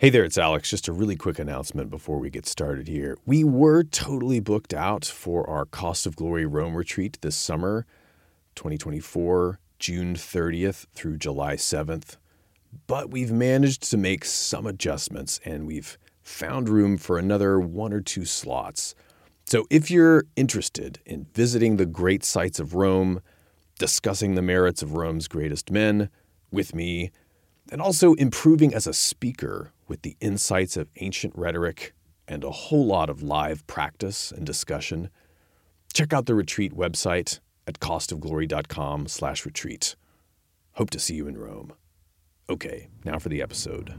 Hey there, it's Alex. Just a really quick announcement before we get started here. We were totally booked out for our Cost of Glory Rome retreat this summer, 2024, June 30th through July 7th. But we've managed to make some adjustments and we've found room for another one or two slots. So if you're interested in visiting the great sites of Rome, discussing the merits of Rome's greatest men with me, and also improving as a speaker with the insights of ancient rhetoric and a whole lot of live practice and discussion, check out the retreat website at costofglory.com slash retreat. Hope to see you in Rome. Okay, now for the episode.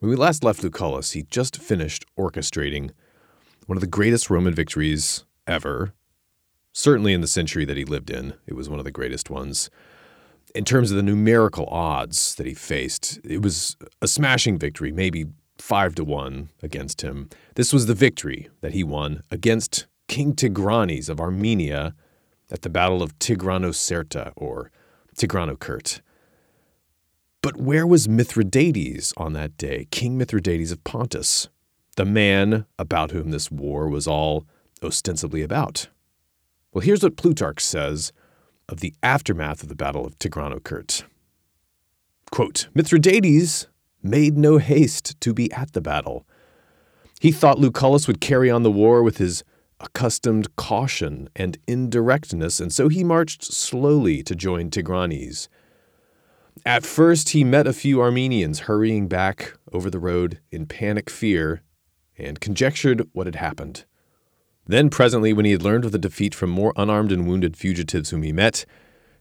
When we last left Lucullus, he just finished orchestrating one of the greatest Roman victories ever Certainly in the century that he lived in, it was one of the greatest ones. In terms of the numerical odds that he faced, it was a smashing victory, maybe five to one against him. This was the victory that he won against King Tigranes of Armenia at the Battle of Tigranocerta or Tigranokert. But where was Mithridates on that day, King Mithridates of Pontus, the man about whom this war was all ostensibly about? Well, here's what Plutarch says of the aftermath of the Battle of Tigranokert. Quote, Mithridates made no haste to be at the battle. He thought Lucullus would carry on the war with his accustomed caution and indirectness, and so he marched slowly to join Tigranes. At first, he met a few Armenians hurrying back over the road in panic fear and conjectured what had happened. Then, presently, when he had learned of the defeat from more unarmed and wounded fugitives whom he met,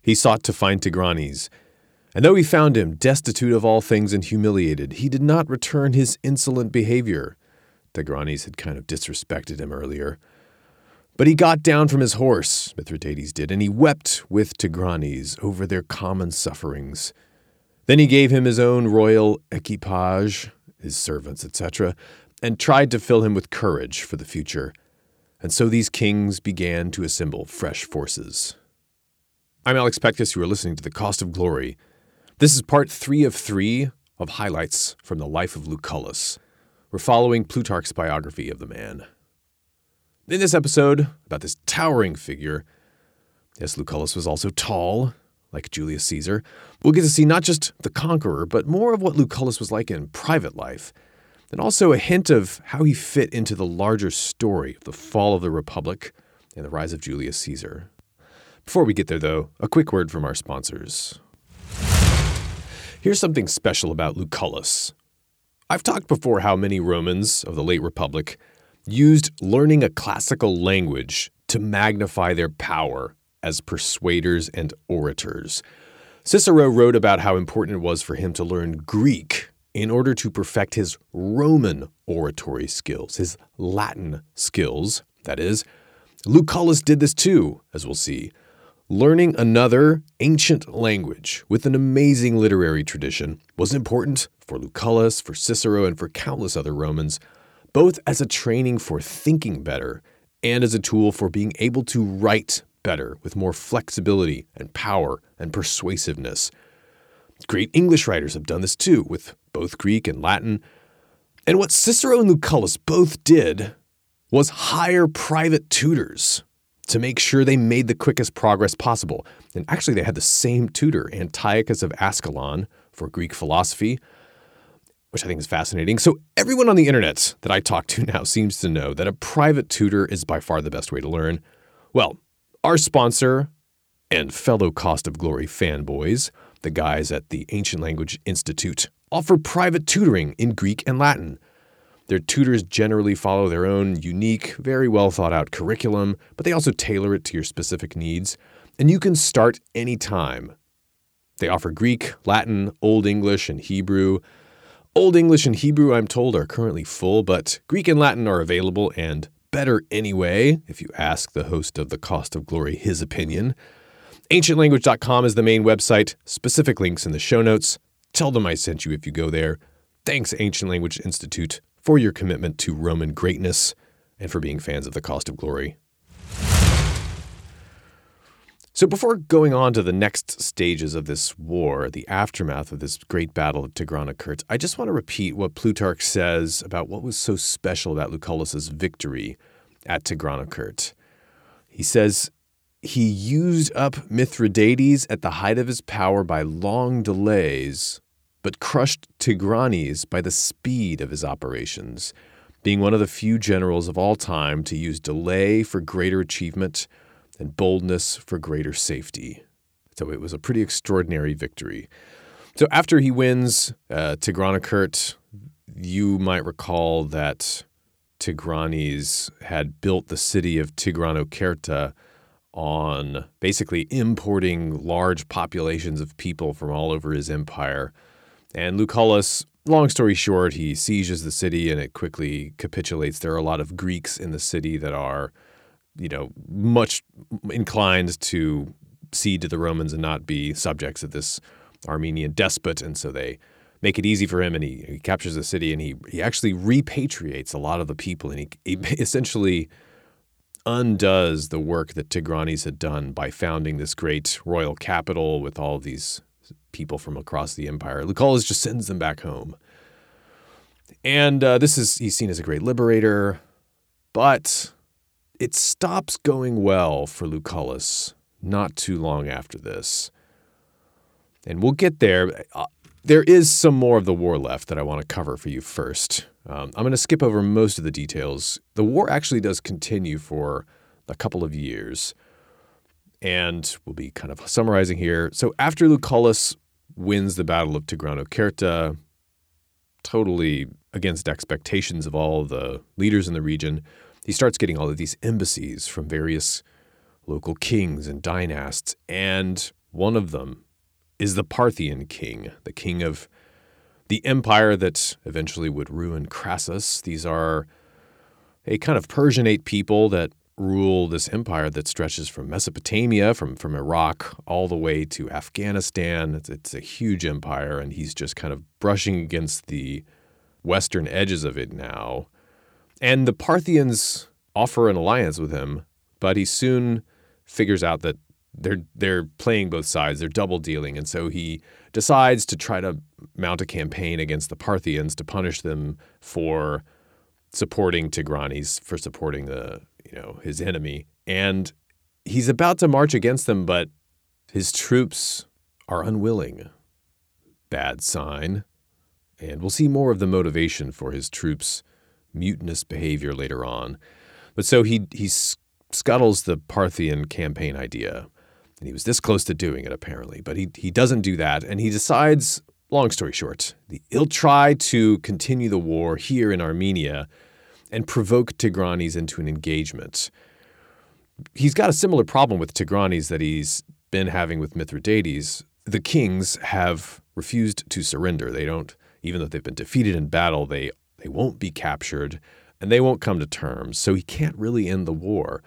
he sought to find Tigranes. And though he found him destitute of all things and humiliated, he did not return his insolent behavior. Tigranes had kind of disrespected him earlier. But he got down from his horse, Mithridates did, and he wept with Tigranes over their common sufferings. Then he gave him his own royal equipage, his servants, etc., and tried to fill him with courage for the future and so these kings began to assemble fresh forces. I'm Alex Petkas. You are listening to The Cost of Glory. This is part three of three of highlights from the life of Lucullus. We're following Plutarch's biography of the man. In this episode, about this towering figure, yes, Lucullus was also tall, like Julius Caesar, we'll get to see not just the conqueror, but more of what Lucullus was like in private life and also a hint of how he fit into the larger story of the fall of the Republic and the rise of Julius Caesar. Before we get there, though, a quick word from our sponsors. Here's something special about Lucullus. I've talked before how many Romans of the late Republic used learning a classical language to magnify their power as persuaders and orators. Cicero wrote about how important it was for him to learn Greek in order to perfect his Roman oratory skills, his Latin skills, that is. Lucullus did this too, as we'll see. Learning another ancient language with an amazing literary tradition was important for Lucullus, for Cicero, and for countless other Romans, both as a training for thinking better and as a tool for being able to write better with more flexibility and power and persuasiveness. Great English writers have done this too, with both Greek and Latin. And what Cicero and Lucullus both did was hire private tutors to make sure they made the quickest progress possible. And actually, they had the same tutor, Antiochus of Ascalon, for Greek philosophy, which I think is fascinating. So, everyone on the internet that I talk to now seems to know that a private tutor is by far the best way to learn. Well, our sponsor and fellow Cost of Glory fanboys the guys at the Ancient Language Institute offer private tutoring in Greek and Latin. Their tutors generally follow their own unique, very well thought out curriculum, but they also tailor it to your specific needs. And you can start anytime. They offer Greek, Latin, Old English, and Hebrew. Old English and Hebrew, I'm told, are currently full, but Greek and Latin are available and better anyway, if you ask the host of The Cost of Glory his opinion. AncientLanguage.com is the main website, specific links in the show notes. Tell them I sent you if you go there. Thanks, Ancient Language Institute, for your commitment to Roman greatness and for being fans of the cost of glory. So, before going on to the next stages of this war, the aftermath of this great battle of Tigranokerts, I just want to repeat what Plutarch says about what was so special about Lucullus's victory at Tigranokert. He says, he used up Mithridates at the height of his power by long delays, but crushed Tigranes by the speed of his operations, being one of the few generals of all time to use delay for greater achievement and boldness for greater safety. So it was a pretty extraordinary victory. So after he wins uh, Tigranokert, you might recall that Tigranes had built the city of Tigranokerta on basically importing large populations of people from all over his empire. And Lucullus, long story short, he sieges the city and it quickly capitulates. There are a lot of Greeks in the city that are you know, much inclined to cede to the Romans and not be subjects of this Armenian despot. And so they make it easy for him and he, he captures the city and he, he actually repatriates a lot of the people and he, he essentially undoes the work that Tigranes had done by founding this great royal capital with all these people from across the empire. Lucullus just sends them back home. And uh, this is, he's seen as a great liberator, but it stops going well for Lucullus not too long after this. And we'll get there. Uh, there is some more of the war left that I want to cover for you first. Um, I'm going to skip over most of the details. The war actually does continue for a couple of years. And we'll be kind of summarizing here. So after Lucullus wins the Battle of Tigranokerta, totally against expectations of all the leaders in the region, he starts getting all of these embassies from various local kings and dynasts, and one of them is the Parthian king, the king of the empire that eventually would ruin Crassus. These are a kind of Persianate people that rule this empire that stretches from Mesopotamia, from, from Iraq, all the way to Afghanistan. It's, it's a huge empire, and he's just kind of brushing against the western edges of it now. And the Parthians offer an alliance with him, but he soon figures out that they're they're playing both sides, they're double dealing, and so he decides to try to mount a campaign against the Parthians to punish them for supporting Tigranes, for supporting the you know his enemy. And he's about to march against them, but his troops are unwilling. Bad sign. And we'll see more of the motivation for his troops mutinous behavior later on. But so he he scuttles the Parthian campaign idea, and he was this close to doing it apparently. But he he doesn't do that, and he decides. Long story short, he'll try to continue the war here in Armenia and provoke Tigranes into an engagement. He's got a similar problem with Tigranes that he's been having with Mithridates. The kings have refused to surrender. They don't, even though they've been defeated in battle, they they won't be captured and they won't come to terms, so he can't really end the war.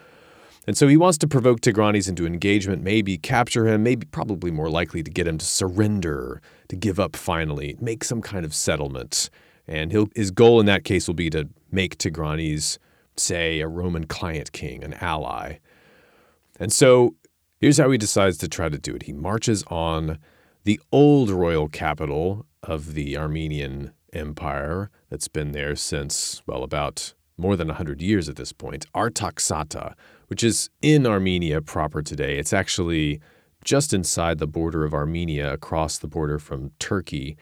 And so he wants to provoke Tigranes into engagement, maybe capture him, maybe probably more likely to get him to surrender, to give up finally, make some kind of settlement. And his goal in that case will be to make Tigranes, say, a Roman client king, an ally. And so here's how he decides to try to do it. He marches on the old royal capital of the Armenian empire that's been there since, well, about more than 100 years at this point, Artaxata, which is in Armenia proper today. It's actually just inside the border of Armenia, across the border from Turkey.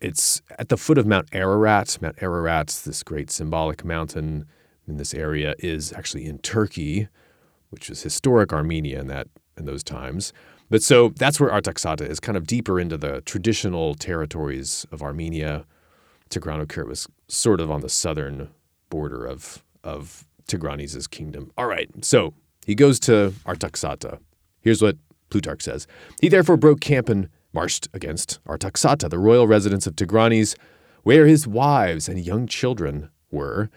It's at the foot of Mount Ararat. Mount Ararat, this great symbolic mountain in this area, is actually in Turkey, which is historic Armenia in that in those times. But so that's where Artaxata is, kind of deeper into the traditional territories of Armenia. Tigranokert was sort of on the southern border of of Tigranes' kingdom. All right, so he goes to Artaxata. Here's what Plutarch says. He therefore broke camp and marched against Artaxata, the royal residence of Tigranes, where his wives and young children were,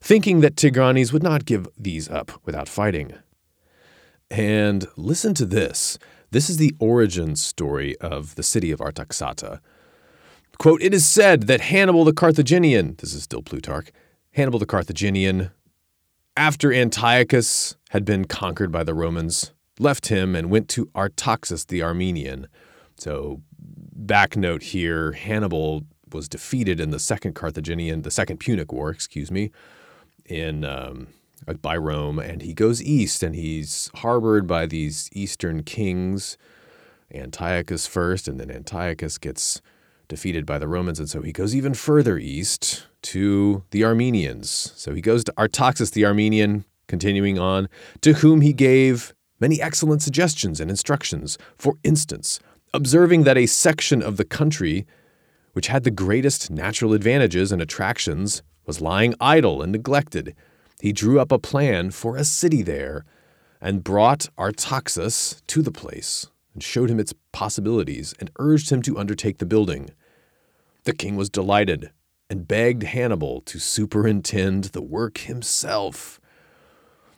thinking that Tigranes would not give these up without fighting. And listen to this. This is the origin story of the city of Artaxata. Quote, it is said that Hannibal the Carthaginian, this is still Plutarch, Hannibal the Carthaginian, after Antiochus had been conquered by the Romans, left him and went to Artaxas the Armenian. So, back note here Hannibal was defeated in the Second Carthaginian, the Second Punic War, excuse me, in um, by Rome, and he goes east and he's harbored by these eastern kings, Antiochus first, and then Antiochus gets defeated by the Romans, and so he goes even further east to the Armenians. So he goes to Artaxas the Armenian, continuing on, to whom he gave many excellent suggestions and instructions. For instance, observing that a section of the country which had the greatest natural advantages and attractions was lying idle and neglected, he drew up a plan for a city there and brought Artaxas to the place and showed him its possibilities and urged him to undertake the building. The king was delighted and begged Hannibal to superintend the work himself.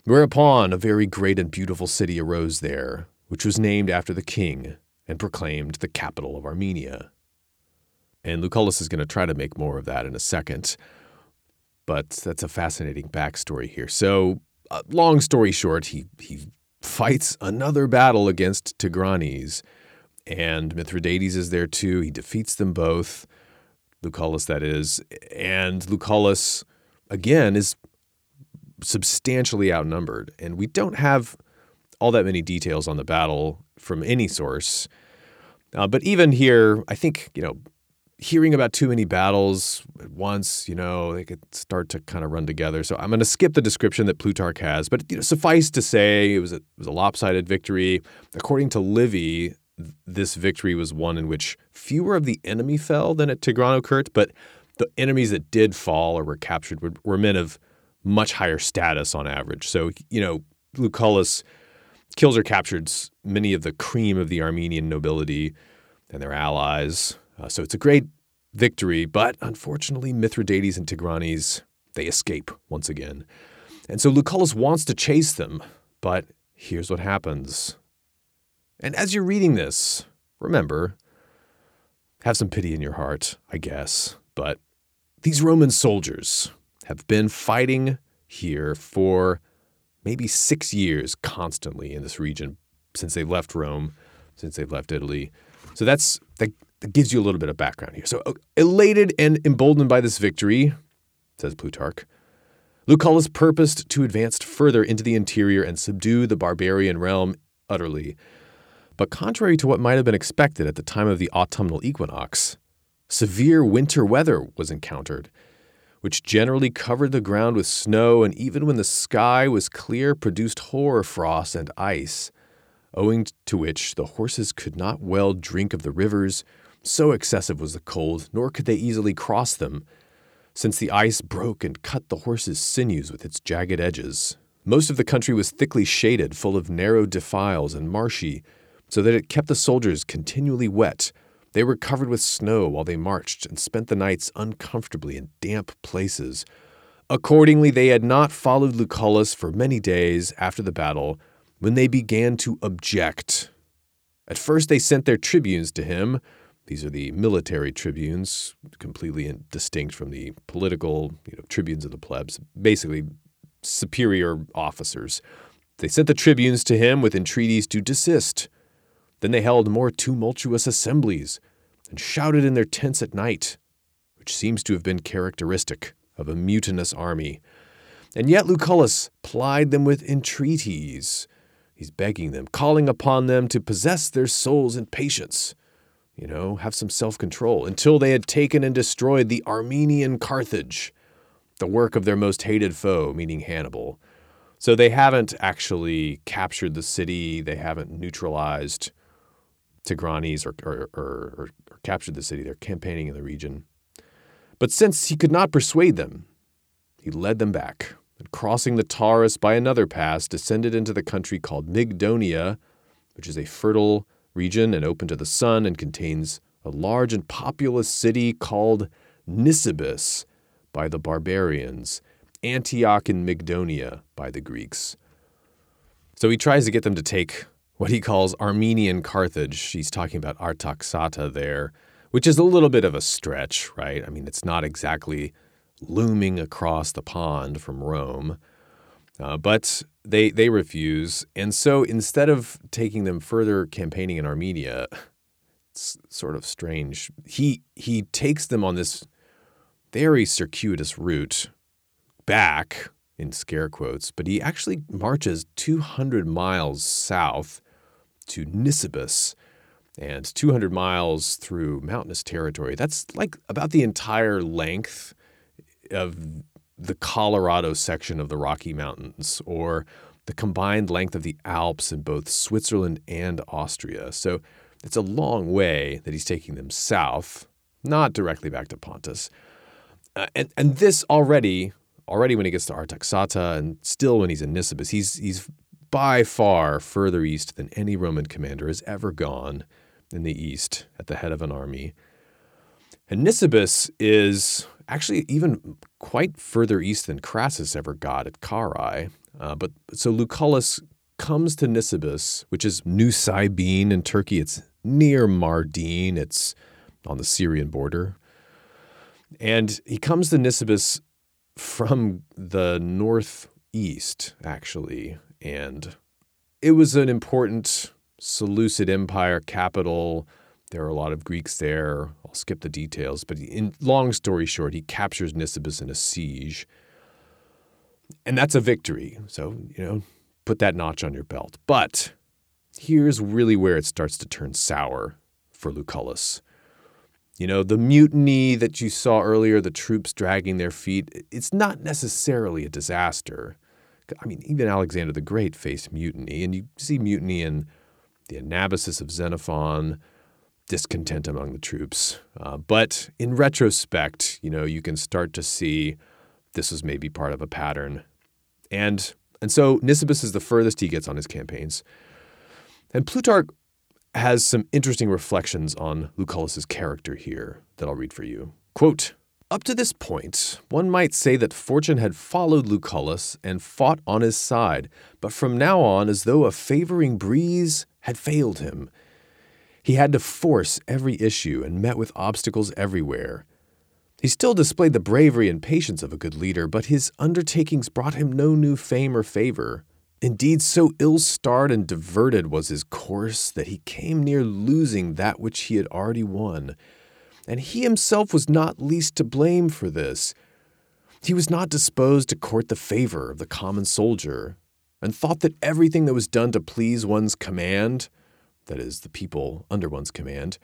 Whereupon a very great and beautiful city arose there, which was named after the king and proclaimed the capital of Armenia. And Lucullus is going to try to make more of that in a second. But that's a fascinating backstory here. So, uh, long story short, he, he fights another battle against Tigranes, and Mithridates is there too. He defeats them both, Lucullus, that is. And Lucullus, again, is substantially outnumbered. And we don't have all that many details on the battle from any source. Uh, but even here, I think, you know, hearing about too many battles at once, you know, they could start to kind of run together. So I'm going to skip the description that Plutarch has, but you know, suffice to say, it was a, it was a lopsided victory. According to Livy, this victory was one in which fewer of the enemy fell than at Tigranokerta, but the enemies that did fall or were captured were, were men of much higher status on average. So, you know, Lucullus kills or captures many of the cream of the Armenian nobility and their allies. Uh, so it's a great victory, but unfortunately, Mithridates and Tigranes, they escape once again. And so Lucullus wants to chase them, but here's what happens. And as you're reading this, remember, have some pity in your heart, I guess, but these Roman soldiers have been fighting here for maybe six years constantly in this region since they left Rome, since they left Italy. So that's that, that gives you a little bit of background here. So, uh, elated and emboldened by this victory, says Plutarch, Lucullus purposed to advance further into the interior and subdue the barbarian realm utterly. But contrary to what might have been expected at the time of the autumnal equinox, severe winter weather was encountered, which generally covered the ground with snow and even when the sky was clear produced hoar frost and ice, owing to which the horses could not well drink of the rivers so excessive was the cold, nor could they easily cross them, since the ice broke and cut the horses' sinews with its jagged edges. Most of the country was thickly shaded, full of narrow defiles and marshy, so that it kept the soldiers continually wet. They were covered with snow while they marched and spent the nights uncomfortably in damp places. Accordingly, they had not followed Lucullus for many days after the battle when they began to object. At first, they sent their tribunes to him, these are the military tribunes, completely distinct from the political you know, tribunes of the plebs, basically superior officers. They sent the tribunes to him with entreaties to desist. Then they held more tumultuous assemblies and shouted in their tents at night, which seems to have been characteristic of a mutinous army. And yet Lucullus plied them with entreaties. He's begging them, calling upon them to possess their souls in patience you know, have some self control until they had taken and destroyed the Armenian Carthage, the work of their most hated foe, meaning Hannibal. So they haven't actually captured the city, they haven't neutralized Tigranes or, or, or, or captured the city. They're campaigning in the region. But since he could not persuade them, he led them back, and crossing the Taurus by another pass, descended into the country called Mygdonia, which is a fertile region and open to the sun and contains a large and populous city called Nisibis by the barbarians, Antioch in Mygdonia by the Greeks. So he tries to get them to take what he calls Armenian Carthage. He's talking about Artaxata there, which is a little bit of a stretch, right? I mean, it's not exactly looming across the pond from Rome. Uh, but they they refuse, and so instead of taking them further campaigning in Armenia, it's sort of strange. He he takes them on this very circuitous route back in scare quotes, but he actually marches 200 miles south to Nisibis and 200 miles through mountainous territory. That's like about the entire length of the Colorado section of the Rocky Mountains or the combined length of the Alps in both Switzerland and Austria. So it's a long way that he's taking them south, not directly back to Pontus. Uh, and, and this already, already when he gets to Artaxata and still when he's in Nisibis, he's, he's by far further east than any Roman commander has ever gone in the east at the head of an army. And Nisibis is actually even quite further east than Crassus ever got at Carrhae. Uh, but so Lucullus comes to Nisibis, which is New Nusaybin in Turkey. It's near Mardin. It's on the Syrian border. And he comes to Nisibis from the northeast, actually. And it was an important Seleucid Empire capital. There are a lot of Greeks there. I'll skip the details, but in long story short, he captures Nisibis in a siege. And that's a victory. So, you know, put that notch on your belt. But here's really where it starts to turn sour for Lucullus. You know, the mutiny that you saw earlier, the troops dragging their feet, it's not necessarily a disaster. I mean, even Alexander the Great faced mutiny, and you see mutiny in the anabasis of Xenophon, discontent among the troops. Uh, but in retrospect, you know, you can start to see this was maybe part of a pattern. And and so Nisibis is the furthest he gets on his campaigns. And Plutarch has some interesting reflections on Lucullus's character here that I'll read for you. Quote, up to this point, one might say that fortune had followed Lucullus and fought on his side, but from now on, as though a favoring breeze had failed him, he had to force every issue and met with obstacles everywhere. He still displayed the bravery and patience of a good leader, but his undertakings brought him no new fame or favor. Indeed, so ill starred and diverted was his course that he came near losing that which he had already won. And he himself was not least to blame for this. He was not disposed to court the favor of the common soldier, and thought that everything that was done to please one's command, that is, the people under one's command,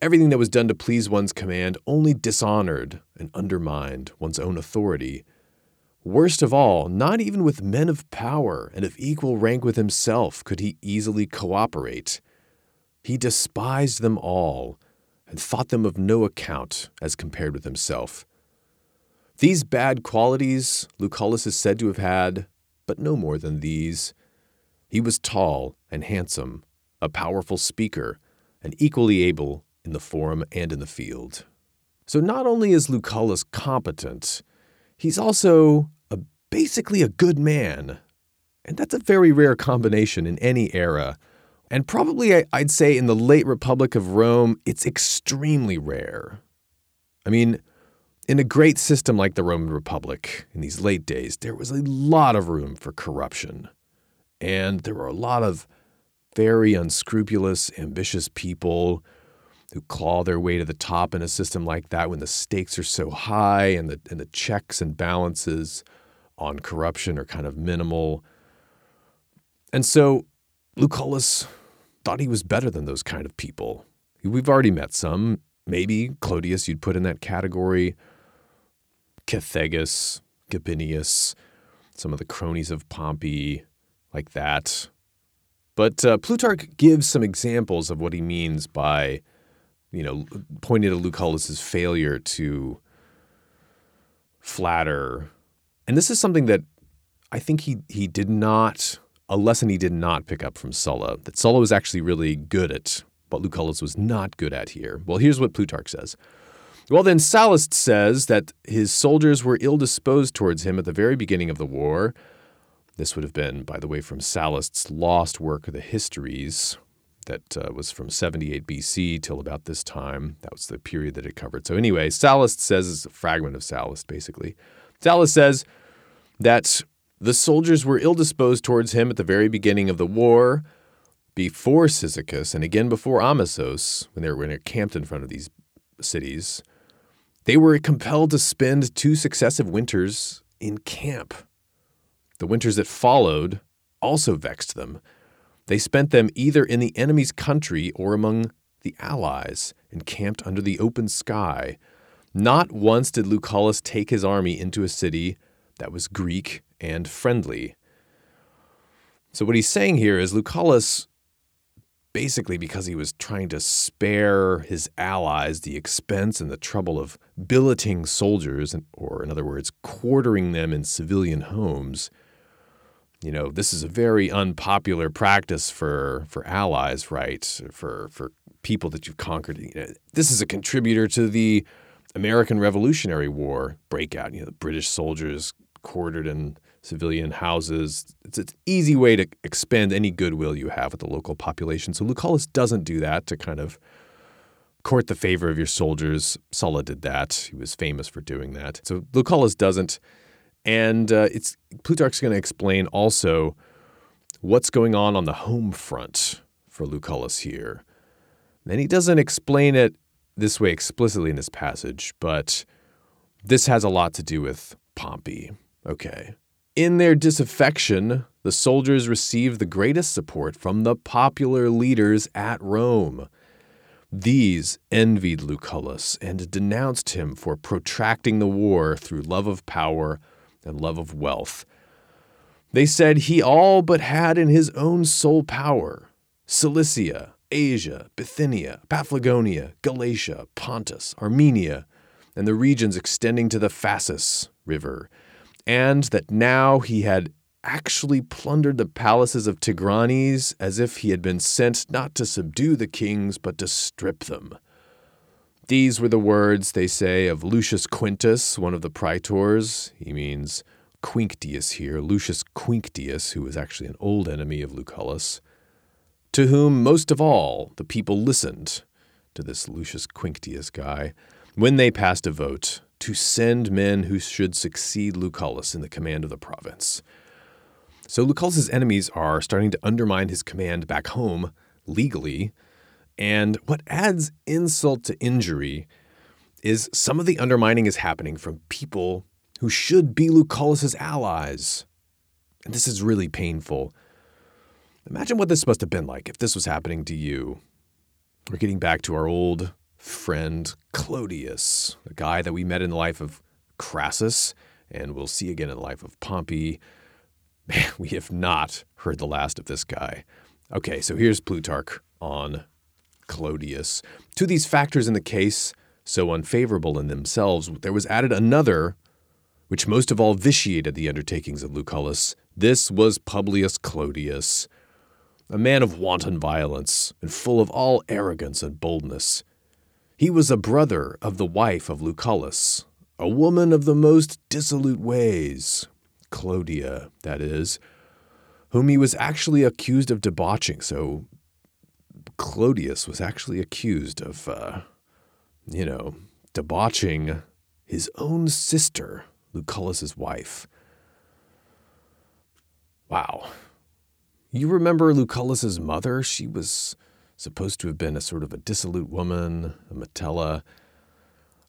everything that was done to please one's command only dishonored and undermined one's own authority. Worst of all, not even with men of power and of equal rank with himself could he easily cooperate. He despised them all and thought them of no account as compared with himself. These bad qualities Lucullus is said to have had, but no more than these. He was tall and handsome, a powerful speaker, and equally able in the forum and in the field. So not only is Lucullus competent, he's also a, basically a good man. And that's a very rare combination in any era. And probably, I'd say, in the late Republic of Rome, it's extremely rare. I mean, in a great system like the Roman Republic in these late days, there was a lot of room for corruption. And there were a lot of very unscrupulous, ambitious people who claw their way to the top in a system like that when the stakes are so high and the, and the checks and balances on corruption are kind of minimal. And so Lucullus thought he was better than those kind of people. We've already met some. Maybe Clodius you'd put in that category. Cethegus, Gabinius, some of the cronies of Pompey, like that. But uh, Plutarch gives some examples of what he means by, you know, pointing to Lucullus's failure to flatter. And this is something that I think he he did not a lesson he did not pick up from Sulla. That Sulla was actually really good at what Lucullus was not good at here. Well, here's what Plutarch says. Well, then Sallust says that his soldiers were ill disposed towards him at the very beginning of the war. This would have been, by the way, from Sallust's lost work, The Histories, that uh, was from 78 BC till about this time. That was the period that it covered. So, anyway, Sallust says, it's a fragment of Sallust, basically. Sallust says that The soldiers were ill disposed towards him at the very beginning of the war, before Cyzicus, and again before Amisos, when they were camped in front of these cities. They were compelled to spend two successive winters in camp. The winters that followed also vexed them. They spent them either in the enemy's country or among the allies, encamped under the open sky. Not once did Lucullus take his army into a city that was Greek and friendly. So, what he's saying here is Lucullus basically because he was trying to spare his allies the expense and the trouble of billeting soldiers, or in other words, quartering them in civilian homes. You know, this is a very unpopular practice for for allies, right? For for people that you've conquered. You know, this is a contributor to the American Revolutionary War breakout. You know, the British soldiers quartered in civilian houses. It's an easy way to expend any goodwill you have with the local population. So Lucullus doesn't do that to kind of court the favor of your soldiers. Sulla did that. He was famous for doing that. So Lucullus doesn't. And uh, it's Plutarch's going to explain also what's going on on the home front for Lucullus here. And he doesn't explain it this way explicitly in this passage, but this has a lot to do with Pompey. Okay. In their disaffection, the soldiers received the greatest support from the popular leaders at Rome. These envied Lucullus and denounced him for protracting the war through love of power and love of wealth. They said he all but had in his own sole power Cilicia, Asia, Bithynia, Paphlagonia, Galatia, Pontus, Armenia, and the regions extending to the Phasis River and that now he had actually plundered the palaces of Tigranes as if he had been sent not to subdue the kings, but to strip them. These were the words, they say, of Lucius Quintus, one of the praetors. He means Quinctius here, Lucius Quinctius, who was actually an old enemy of Lucullus, to whom most of all the people listened to this Lucius Quinctius guy when they passed a vote to send men who should succeed Lucullus in the command of the province. So Lucullus's enemies are starting to undermine his command back home legally, and what adds insult to injury is some of the undermining is happening from people who should be Lucullus's allies. And this is really painful. Imagine what this must have been like if this was happening to you. We're getting back to our old friend Clodius, a guy that we met in the life of Crassus and we'll see again in the life of Pompey. Man, we have not heard the last of this guy. Okay, so here's Plutarch on Clodius. To these factors in the case, so unfavorable in themselves, there was added another, which most of all vitiated the undertakings of Lucullus. This was Publius Clodius, a man of wanton violence and full of all arrogance and boldness. He was a brother of the wife of Lucullus, a woman of the most dissolute ways, Clodia, that is, whom he was actually accused of debauching. So Clodius was actually accused of, uh, you know, debauching his own sister, Lucullus's wife. Wow. You remember Lucullus's mother? She was supposed to have been a sort of a dissolute woman, a Metella.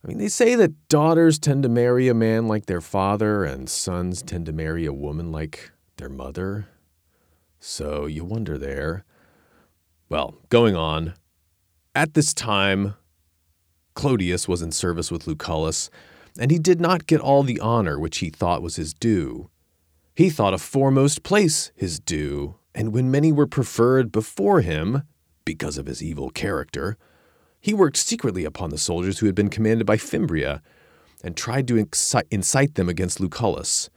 I mean, they say that daughters tend to marry a man like their father, and sons tend to marry a woman like their mother. So you wonder there. Well, going on. At this time, Clodius was in service with Lucullus, and he did not get all the honor which he thought was his due. He thought a foremost place his due, and when many were preferred before him, because of his evil character, he worked secretly upon the soldiers who had been commanded by Fimbria and tried to incite them against Lucullus,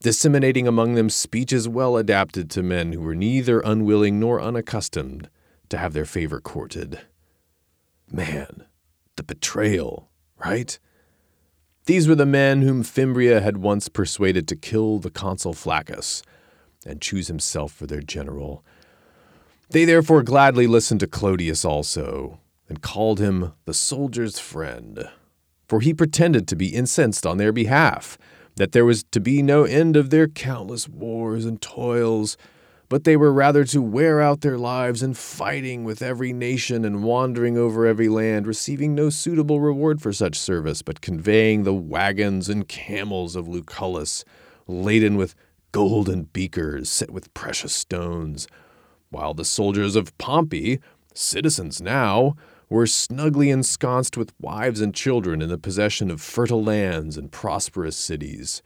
disseminating among them speeches well adapted to men who were neither unwilling nor unaccustomed to have their favor courted. Man, the betrayal, right? These were the men whom Fimbria had once persuaded to kill the consul Flaccus and choose himself for their general they therefore gladly listened to Clodius also, and called him the soldier's friend. For he pretended to be incensed on their behalf, that there was to be no end of their countless wars and toils, but they were rather to wear out their lives in fighting with every nation and wandering over every land, receiving no suitable reward for such service, but conveying the wagons and camels of Lucullus, laden with golden beakers set with precious stones, while the soldiers of Pompey, citizens now, were snugly ensconced with wives and children in the possession of fertile lands and prosperous cities.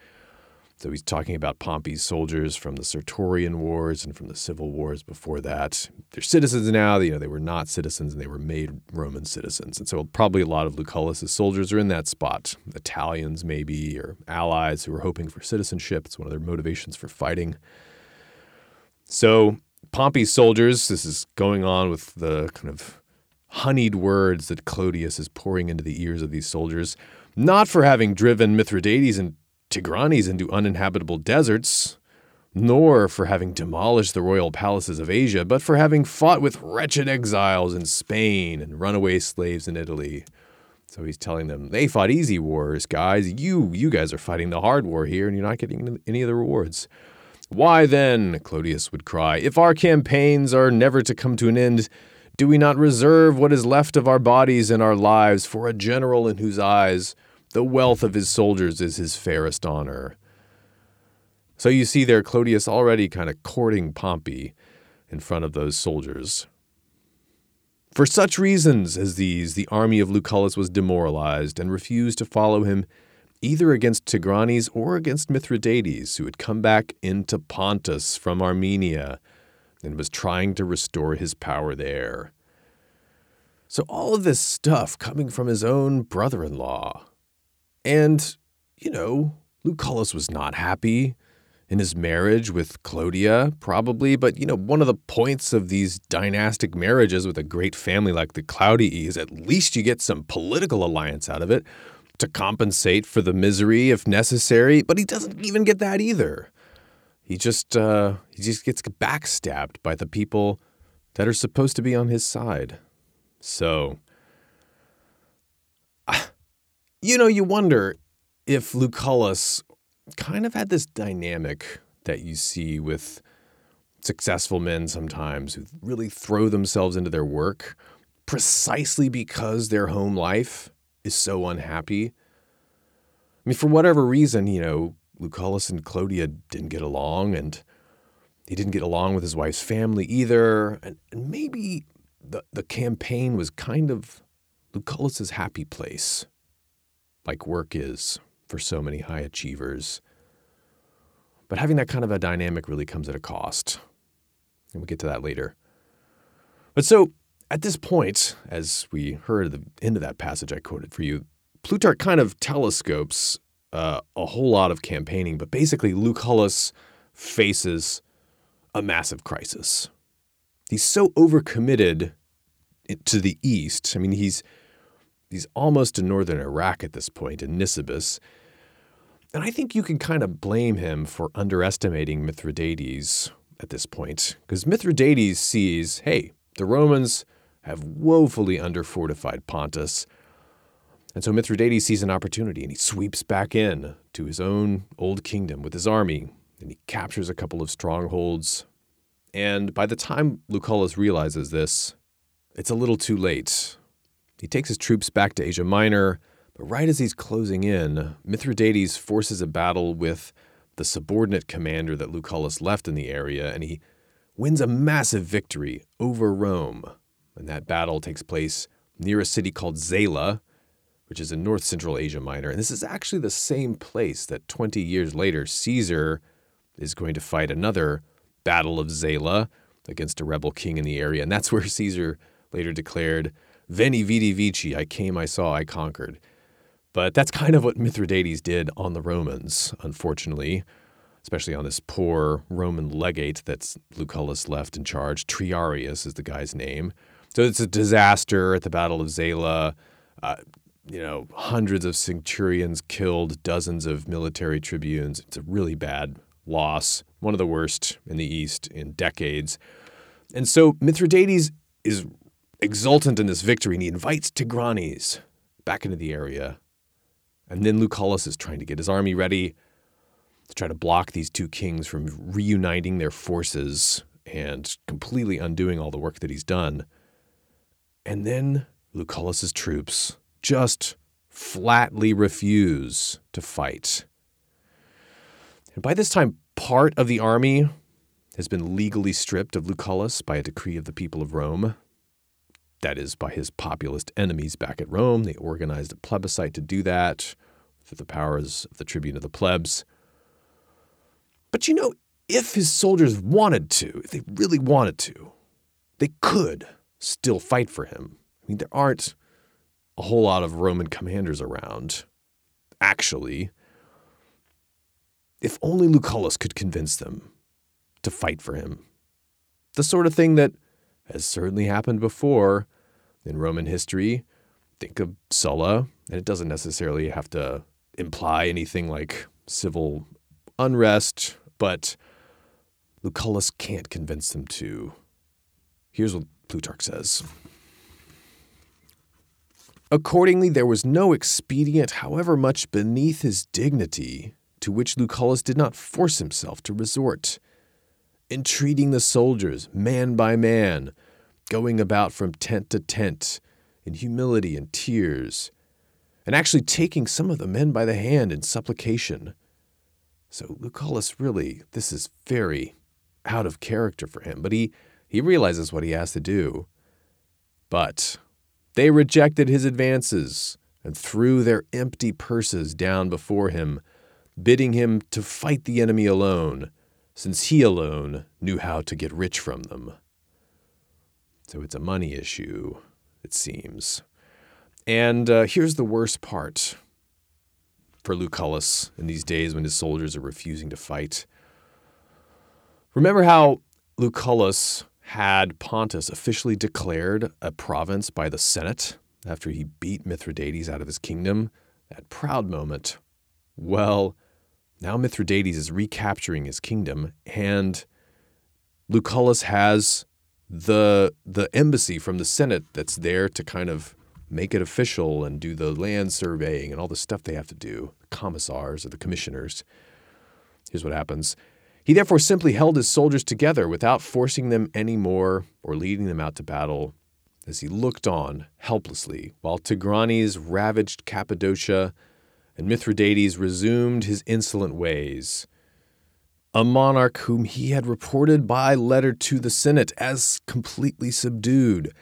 So he's talking about Pompey's soldiers from the Sertorian Wars and from the civil wars before that. They're citizens now. You know, they were not citizens and they were made Roman citizens. And so probably a lot of Lucullus's soldiers are in that spot. Italians maybe or allies who are hoping for citizenship. It's one of their motivations for fighting. So Pompey's soldiers, this is going on with the kind of honeyed words that Clodius is pouring into the ears of these soldiers, not for having driven Mithridates and Tigranes into uninhabitable deserts, nor for having demolished the royal palaces of Asia, but for having fought with wretched exiles in Spain and runaway slaves in Italy. So he's telling them they fought easy wars, guys. You, you guys are fighting the hard war here, and you're not getting any of the rewards. Why then, Clodius would cry, if our campaigns are never to come to an end, do we not reserve what is left of our bodies and our lives for a general in whose eyes the wealth of his soldiers is his fairest honor? So you see there Clodius already kind of courting Pompey in front of those soldiers. For such reasons as these, the army of Lucullus was demoralized and refused to follow him either against Tigranes or against Mithridates, who had come back into Pontus from Armenia and was trying to restore his power there. So, all of this stuff coming from his own brother in law. And, you know, Lucullus was not happy in his marriage with Clodia, probably, but, you know, one of the points of these dynastic marriages with a great family like the Claudii is at least you get some political alliance out of it to compensate for the misery if necessary, but he doesn't even get that either. He just uh, he just gets backstabbed by the people that are supposed to be on his side. So, you know, you wonder if Lucullus kind of had this dynamic that you see with successful men sometimes who really throw themselves into their work precisely because their home life is so unhappy. I mean, for whatever reason, you know, Lucullus and Clodia didn't get along, and he didn't get along with his wife's family either. And, and maybe the, the campaign was kind of Lucullus's happy place, like work is for so many high achievers. But having that kind of a dynamic really comes at a cost. And we'll get to that later. But so at this point, as we heard at the end of that passage I quoted for you, Plutarch kind of telescopes uh, a whole lot of campaigning, but basically, Lucullus faces a massive crisis. He's so overcommitted to the east. I mean, he's he's almost in northern Iraq at this point in Nisibis. And I think you can kind of blame him for underestimating Mithridates at this point, because Mithridates sees, hey, the Romans have woefully underfortified Pontus. And so Mithridates sees an opportunity and he sweeps back in to his own old kingdom with his army and he captures a couple of strongholds. And by the time Lucullus realizes this, it's a little too late. He takes his troops back to Asia Minor, but right as he's closing in, Mithridates forces a battle with the subordinate commander that Lucullus left in the area, and he wins a massive victory over Rome. And that battle takes place near a city called Zela, which is in north central Asia Minor. And this is actually the same place that 20 years later, Caesar is going to fight another Battle of Zela against a rebel king in the area. And that's where Caesar later declared, Veni vidi vici, I came, I saw, I conquered. But that's kind of what Mithridates did on the Romans, unfortunately, especially on this poor Roman legate that's Lucullus left in charge. Triarius is the guy's name. So it's a disaster at the Battle of Zela. Uh, you know, hundreds of centurions killed, dozens of military tribunes. It's a really bad loss, one of the worst in the East in decades. And so Mithridates is exultant in this victory and he invites Tigranes back into the area. And then Lucullus is trying to get his army ready to try to block these two kings from reuniting their forces and completely undoing all the work that he's done. And then Lucullus's troops just flatly refuse to fight. And by this time, part of the army has been legally stripped of Lucullus by a decree of the people of Rome. That is, by his populist enemies back at Rome. They organized a plebiscite to do that through the powers of the tribune of the plebs. But you know, if his soldiers wanted to, if they really wanted to, they could still fight for him. I mean, there aren't a whole lot of Roman commanders around, actually. If only Lucullus could convince them to fight for him. The sort of thing that has certainly happened before in Roman history. Think of Sulla, and it doesn't necessarily have to imply anything like civil unrest, but Lucullus can't convince them to. Here's what Plutarch says. Accordingly, there was no expedient, however much beneath his dignity, to which Lucullus did not force himself to resort. Entreating the soldiers, man by man, going about from tent to tent, in humility and tears, and actually taking some of the men by the hand in supplication. So Lucullus really, this is very out of character for him, but he, he realizes what he has to do. But they rejected his advances and threw their empty purses down before him, bidding him to fight the enemy alone, since he alone knew how to get rich from them. So it's a money issue, it seems. And uh, here's the worst part for Lucullus in these days when his soldiers are refusing to fight. Remember how Lucullus had Pontus officially declared a province by the Senate after he beat Mithridates out of his kingdom? That proud moment. Well, now Mithridates is recapturing his kingdom, and Lucullus has the the embassy from the Senate that's there to kind of make it official and do the land surveying and all the stuff they have to do, the commissars or the commissioners. Here's what happens. He therefore simply held his soldiers together without forcing them any more or leading them out to battle, as he looked on helplessly while Tigranes ravaged Cappadocia and Mithridates resumed his insolent ways. A monarch whom he had reported by letter to the Senate as completely subdued.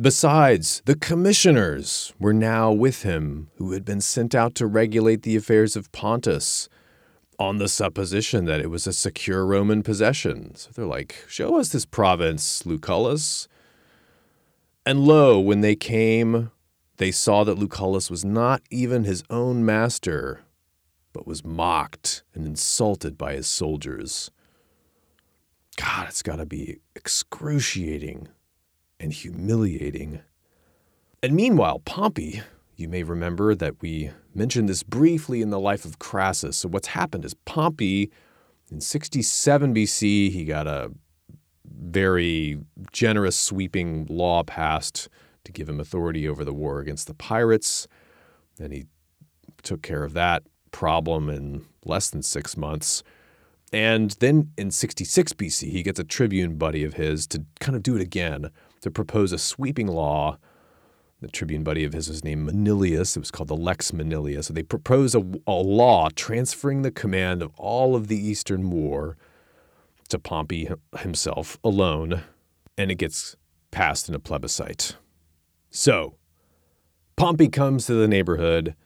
Besides, the commissioners were now with him, who had been sent out to regulate the affairs of Pontus on the supposition that it was a secure Roman possession. So they're like, Show us this province, Lucullus. And lo, when they came, they saw that Lucullus was not even his own master, but was mocked and insulted by his soldiers. God, it's got to be excruciating and humiliating. And meanwhile, Pompey, you may remember that we mentioned this briefly in the life of Crassus. So, what's happened is Pompey, in 67 BC, he got a very generous, sweeping law passed to give him authority over the war against the pirates. And he took care of that problem in less than six months. And then in 66 BC, he gets a tribune buddy of his to kind of do it again, to propose a sweeping law the tribune buddy of his was named Manilius. It was called the Lex Manilius. So they proposed a, a law transferring the command of all of the Eastern War to Pompey himself alone, and it gets passed in a plebiscite. So, Pompey comes to the neighborhood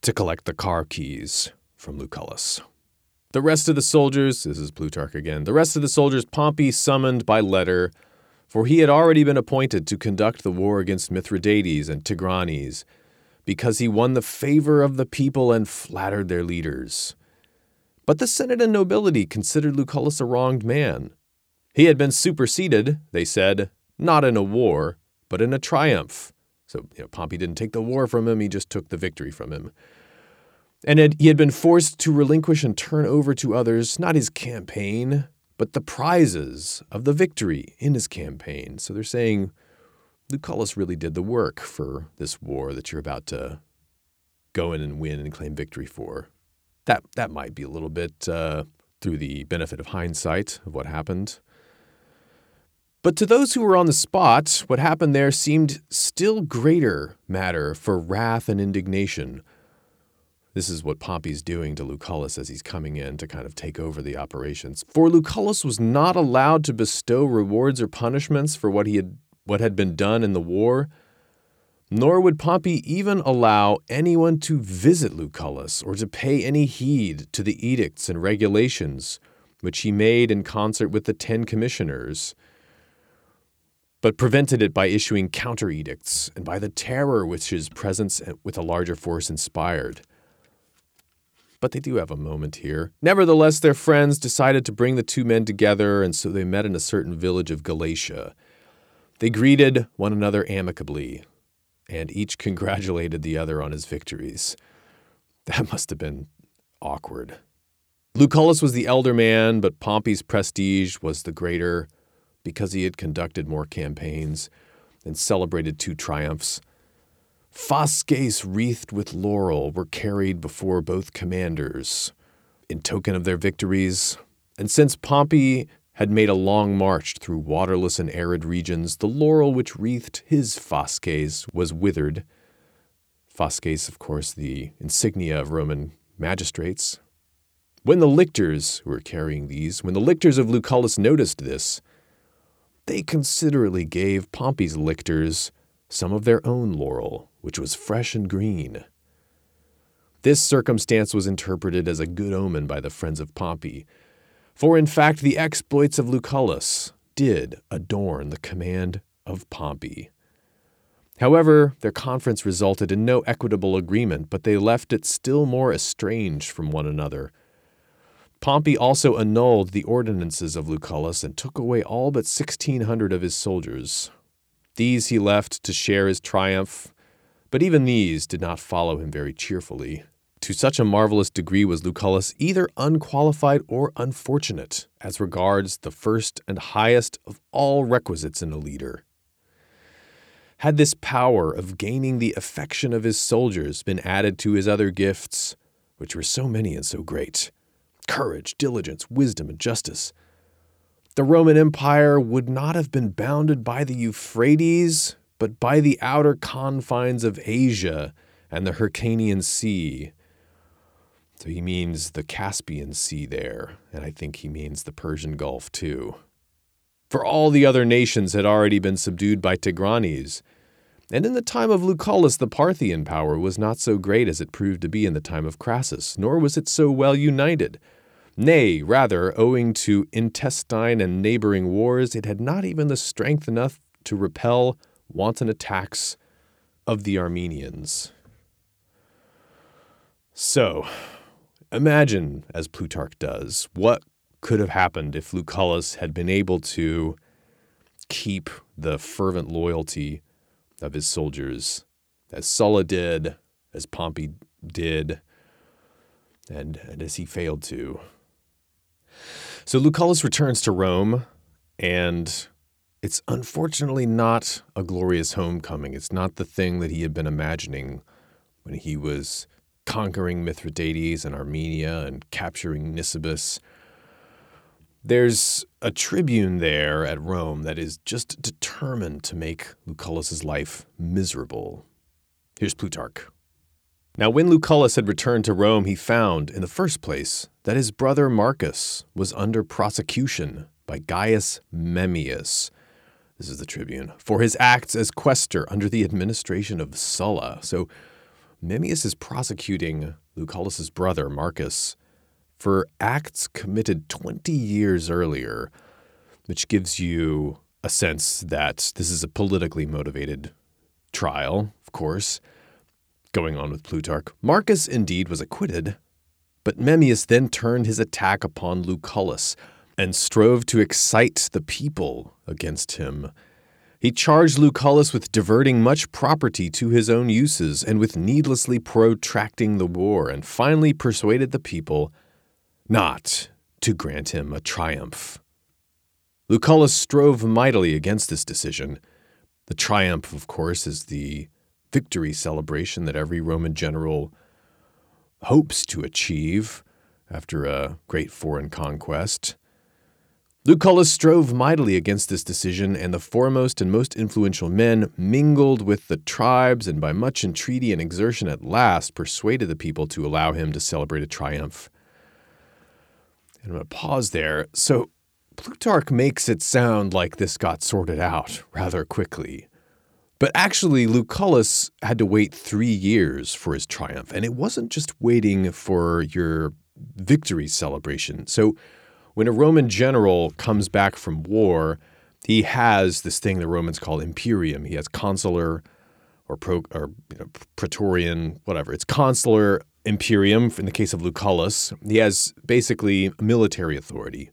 to collect the car keys from Lucullus. The rest of the soldiers, this is Plutarch again, the rest of the soldiers Pompey summoned by letter for he had already been appointed to conduct the war against Mithridates and Tigranes, because he won the favor of the people and flattered their leaders. But the Senate and nobility considered Lucullus a wronged man. He had been superseded, they said, not in a war, but in a triumph. So you know, Pompey didn't take the war from him, he just took the victory from him. And he had been forced to relinquish and turn over to others not his campaign, but the prizes of the victory in his campaign. So they're saying Lucullus really did the work for this war that you're about to go in and win and claim victory for. That, that might be a little bit uh, through the benefit of hindsight of what happened. But to those who were on the spot, what happened there seemed still greater matter for wrath and indignation. This is what Pompey's doing to Lucullus as he's coming in to kind of take over the operations. For Lucullus was not allowed to bestow rewards or punishments for what he had what had been done in the war, nor would Pompey even allow anyone to visit Lucullus or to pay any heed to the edicts and regulations which he made in concert with the ten commissioners, but prevented it by issuing counter edicts and by the terror which his presence with a larger force inspired. But they do have a moment here. Nevertheless, their friends decided to bring the two men together, and so they met in a certain village of Galatia. They greeted one another amicably, and each congratulated the other on his victories. That must have been awkward. Lucullus was the elder man, but Pompey's prestige was the greater because he had conducted more campaigns and celebrated two triumphs. Fasces wreathed with laurel were carried before both commanders in token of their victories, and since Pompey had made a long march through waterless and arid regions, the laurel which wreathed his fasces was withered. Fasces, of course, the insignia of Roman magistrates. When the lictors who were carrying these, when the lictors of Lucullus noticed this, they considerately gave Pompey's lictors some of their own laurel, which was fresh and green. This circumstance was interpreted as a good omen by the friends of Pompey, for in fact, the exploits of Lucullus did adorn the command of Pompey. However, their conference resulted in no equitable agreement, but they left it still more estranged from one another. Pompey also annulled the ordinances of Lucullus and took away all but 1,600 of his soldiers. These he left to share his triumph, but even these did not follow him very cheerfully. To such a marvelous degree was Lucullus either unqualified or unfortunate as regards the first and highest of all requisites in a leader. Had this power of gaining the affection of his soldiers been added to his other gifts, which were so many and so great courage, diligence, wisdom, and justice the Roman Empire would not have been bounded by the Euphrates, but by the outer confines of Asia and the Hyrcanian Sea, so he means the Caspian Sea there, and I think he means the Persian Gulf too. For all the other nations had already been subdued by Tigranes, and in the time of Lucullus the Parthian power was not so great as it proved to be in the time of Crassus, nor was it so well united. Nay, rather, owing to intestine and neighboring wars, it had not even the strength enough to repel wanton attacks of the Armenians. So, Imagine, as Plutarch does, what could have happened if Lucullus had been able to keep the fervent loyalty of his soldiers, as Sulla did, as Pompey did, and, and as he failed to. So Lucullus returns to Rome, and it's unfortunately not a glorious homecoming. It's not the thing that he had been imagining when he was conquering Mithridates and Armenia and capturing Nisibis. There's a tribune there at Rome that is just determined to make Lucullus's life miserable. Here's Plutarch. Now, when Lucullus had returned to Rome, he found, in the first place, that his brother Marcus was under prosecution by Gaius Memmius. This is the tribune, for his acts as quaestor under the administration of Sulla. So Memmius is prosecuting Lucullus's brother, Marcus, for acts committed 20 years earlier, which gives you a sense that this is a politically motivated trial, of course, going on with Plutarch. Marcus indeed was acquitted, but Memmius then turned his attack upon Lucullus and strove to excite the people against him he charged Lucullus with diverting much property to his own uses and with needlessly protracting the war, and finally persuaded the people not to grant him a triumph. Lucullus strove mightily against this decision. The triumph, of course, is the victory celebration that every Roman general hopes to achieve after a great foreign conquest. Lucullus strove mightily against this decision, and the foremost and most influential men mingled with the tribes, and by much entreaty and exertion at last persuaded the people to allow him to celebrate a triumph. And I'm going to pause there. So, Plutarch makes it sound like this got sorted out rather quickly. But actually, Lucullus had to wait three years for his triumph, and it wasn't just waiting for your victory celebration. So, when a Roman general comes back from war, he has this thing the Romans call imperium. He has consular or, pro, or you know, praetorian, whatever. It's consular imperium in the case of Lucullus. He has basically military authority.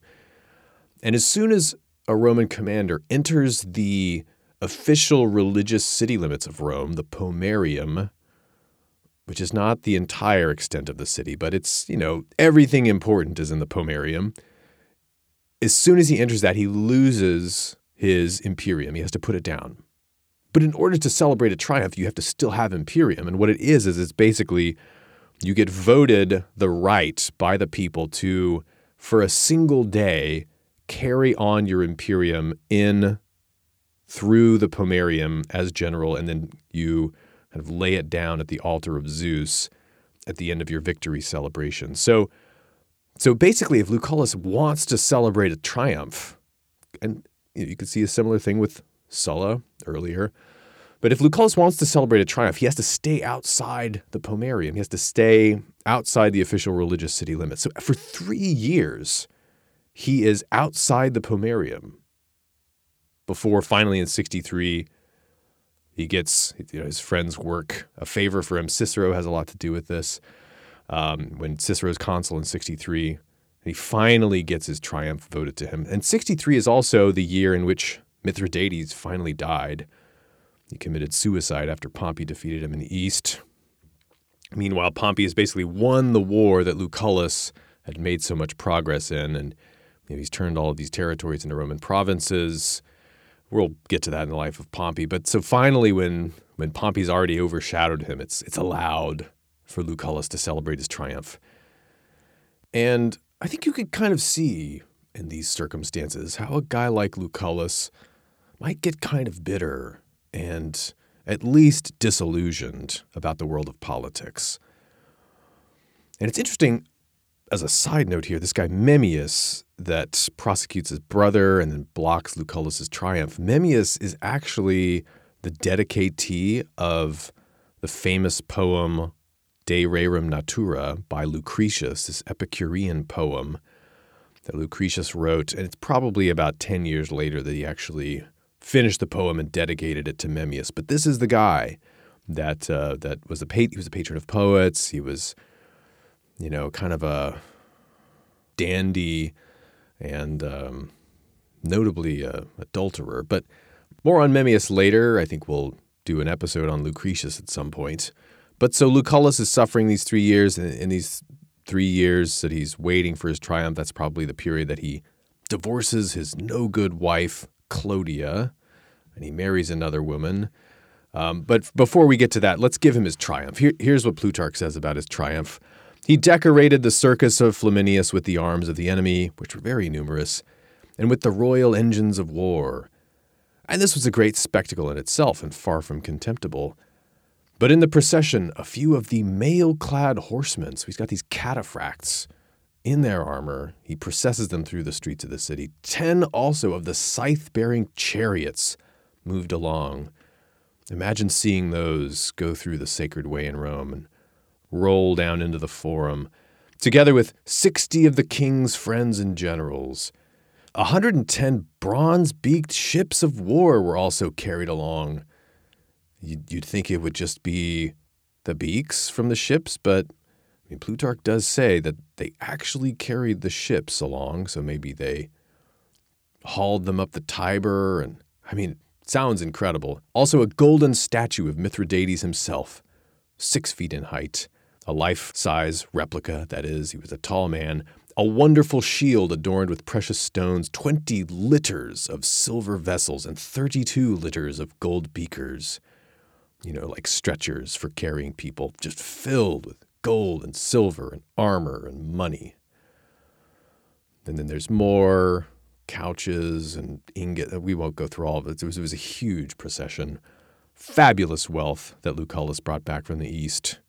And as soon as a Roman commander enters the official religious city limits of Rome, the pomerium, which is not the entire extent of the city, but it's, you know, everything important is in the pomerium as soon as he enters that, he loses his Imperium. He has to put it down. But in order to celebrate a triumph, you have to still have Imperium. And what it is, is it's basically you get voted the right by the people to, for a single day, carry on your Imperium in through the Pomerium as general, and then you kind of lay it down at the altar of Zeus at the end of your victory celebration. So so basically, if Lucullus wants to celebrate a triumph, and you could see a similar thing with Sulla earlier, but if Lucullus wants to celebrate a triumph, he has to stay outside the Pomerium. He has to stay outside the official religious city limits. So for three years, he is outside the Pomerium before finally in 63 he gets you know, his friends work a favor for him. Cicero has a lot to do with this um, when Cicero's consul in 63. He finally gets his triumph voted to him. And 63 is also the year in which Mithridates finally died. He committed suicide after Pompey defeated him in the east. Meanwhile, Pompey has basically won the war that Lucullus had made so much progress in, and you know, he's turned all of these territories into Roman provinces. We'll get to that in the life of Pompey. But so finally, when when Pompey's already overshadowed him, it's it's allowed for Lucullus to celebrate his triumph. And I think you could kind of see in these circumstances how a guy like Lucullus might get kind of bitter and at least disillusioned about the world of politics. And it's interesting, as a side note here, this guy Memmius that prosecutes his brother and then blocks Lucullus's triumph. Memmius is actually the dedicatee of the famous poem De Rerum Natura by Lucretius, this Epicurean poem that Lucretius wrote. And it's probably about 10 years later that he actually finished the poem and dedicated it to Memmius. But this is the guy that uh, that was a he was a patron of poets. He was, you know, kind of a dandy and um, notably a adulterer. But more on Memmius later. I think we'll do an episode on Lucretius at some point. But so Lucullus is suffering these three years, and in these three years that he's waiting for his triumph, that's probably the period that he divorces his no good wife, Clodia, and he marries another woman. Um, but before we get to that, let's give him his triumph. Here, here's what Plutarch says about his triumph. He decorated the circus of Flaminius with the arms of the enemy, which were very numerous, and with the royal engines of war. And this was a great spectacle in itself and far from contemptible. But in the procession, a few of the mail clad horsemen, so he's got these cataphracts in their armor, he processes them through the streets of the city. Ten also of the scythe bearing chariots moved along. Imagine seeing those go through the sacred way in Rome and roll down into the forum, together with sixty of the king's friends and generals. A 110 bronze beaked ships of war were also carried along You'd, you'd think it would just be the beaks from the ships, but I mean, Plutarch does say that they actually carried the ships along, so maybe they hauled them up the Tiber, and I mean, sounds incredible. Also, a golden statue of Mithridates himself, six feet in height, a life size replica, that is, he was a tall man, a wonderful shield adorned with precious stones, 20 litters of silver vessels, and 32 litters of gold beakers you know, like stretchers for carrying people, just filled with gold and silver and armor and money. And then there's more couches and ingot. We won't go through all of it. It was, it was a huge procession. Fabulous wealth that Lucullus brought back from the east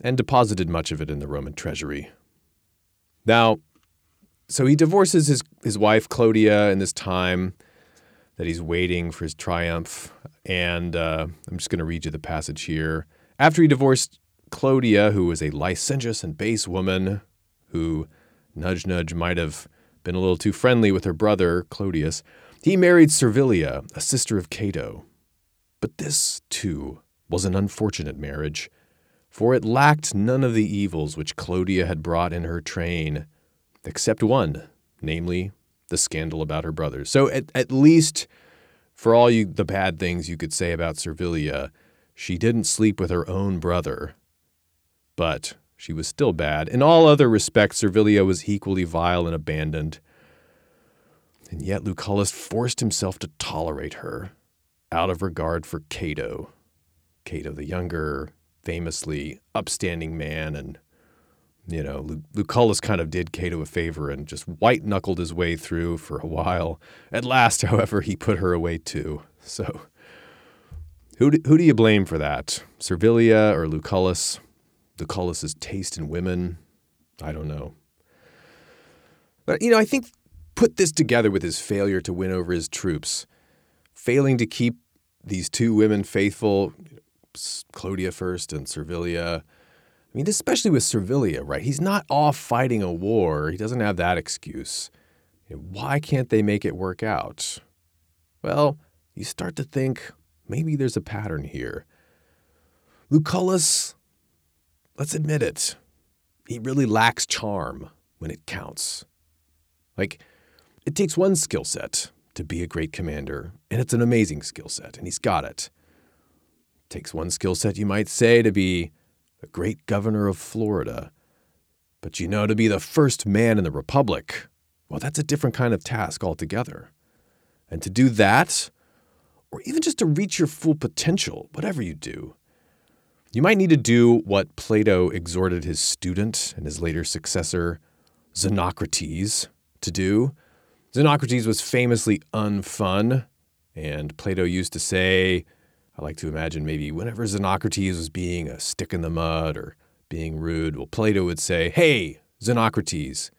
and deposited much of it in the Roman treasury. Now, so he divorces his, his wife, Clodia, in this time that he's waiting for his triumph. And uh, I'm just going to read you the passage here. After he divorced Clodia, who was a licentious and base woman who, nudge, nudge, might have been a little too friendly with her brother, Clodius, he married Servilia, a sister of Cato. But this, too, was an unfortunate marriage, for it lacked none of the evils which Clodia had brought in her train, except one, namely, the scandal about her brothers. So at, at least for all you the bad things you could say about Servilia, she didn't sleep with her own brother. But she was still bad. In all other respects, Servilia was equally vile and abandoned. And yet Lucullus forced himself to tolerate her out of regard for Cato. Cato the younger, famously upstanding man and you know, Lucullus kind of did Cato a favor and just white knuckled his way through for a while. At last, however, he put her away too. So, who do, who do you blame for that? Servilia or Lucullus? Lucullus's taste in women? I don't know. But, you know, I think put this together with his failure to win over his troops, failing to keep these two women faithful, Clodia first and Servilia mean, especially with Servilia, right? He's not off fighting a war. He doesn't have that excuse. Why can't they make it work out? Well, you start to think maybe there's a pattern here. Lucullus, let's admit it, he really lacks charm when it counts. Like, it takes one skill set to be a great commander, and it's an amazing skill set, and he's got it. it takes one skill set, you might say, to be the great governor of Florida. But you know, to be the first man in the Republic, well, that's a different kind of task altogether. And to do that, or even just to reach your full potential, whatever you do, you might need to do what Plato exhorted his student and his later successor, Xenocrates, to do. Xenocrates was famously unfun, and Plato used to say, I like to imagine maybe whenever Xenocrates was being a stick in the mud or being rude, well, Plato would say, Hey, Xenocrates,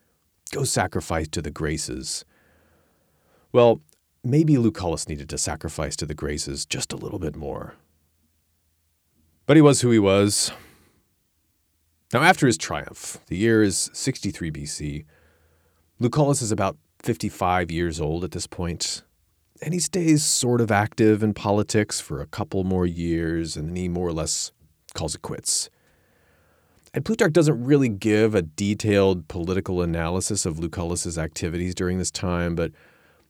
go sacrifice to the Graces. Well, maybe Lucullus needed to sacrifice to the Graces just a little bit more. But he was who he was. Now, after his triumph, the year is 63 BC, Lucullus is about 55 years old at this point and he stays sort of active in politics for a couple more years, and then he more or less calls it quits. And Plutarch doesn't really give a detailed political analysis of Lucullus's activities during this time, but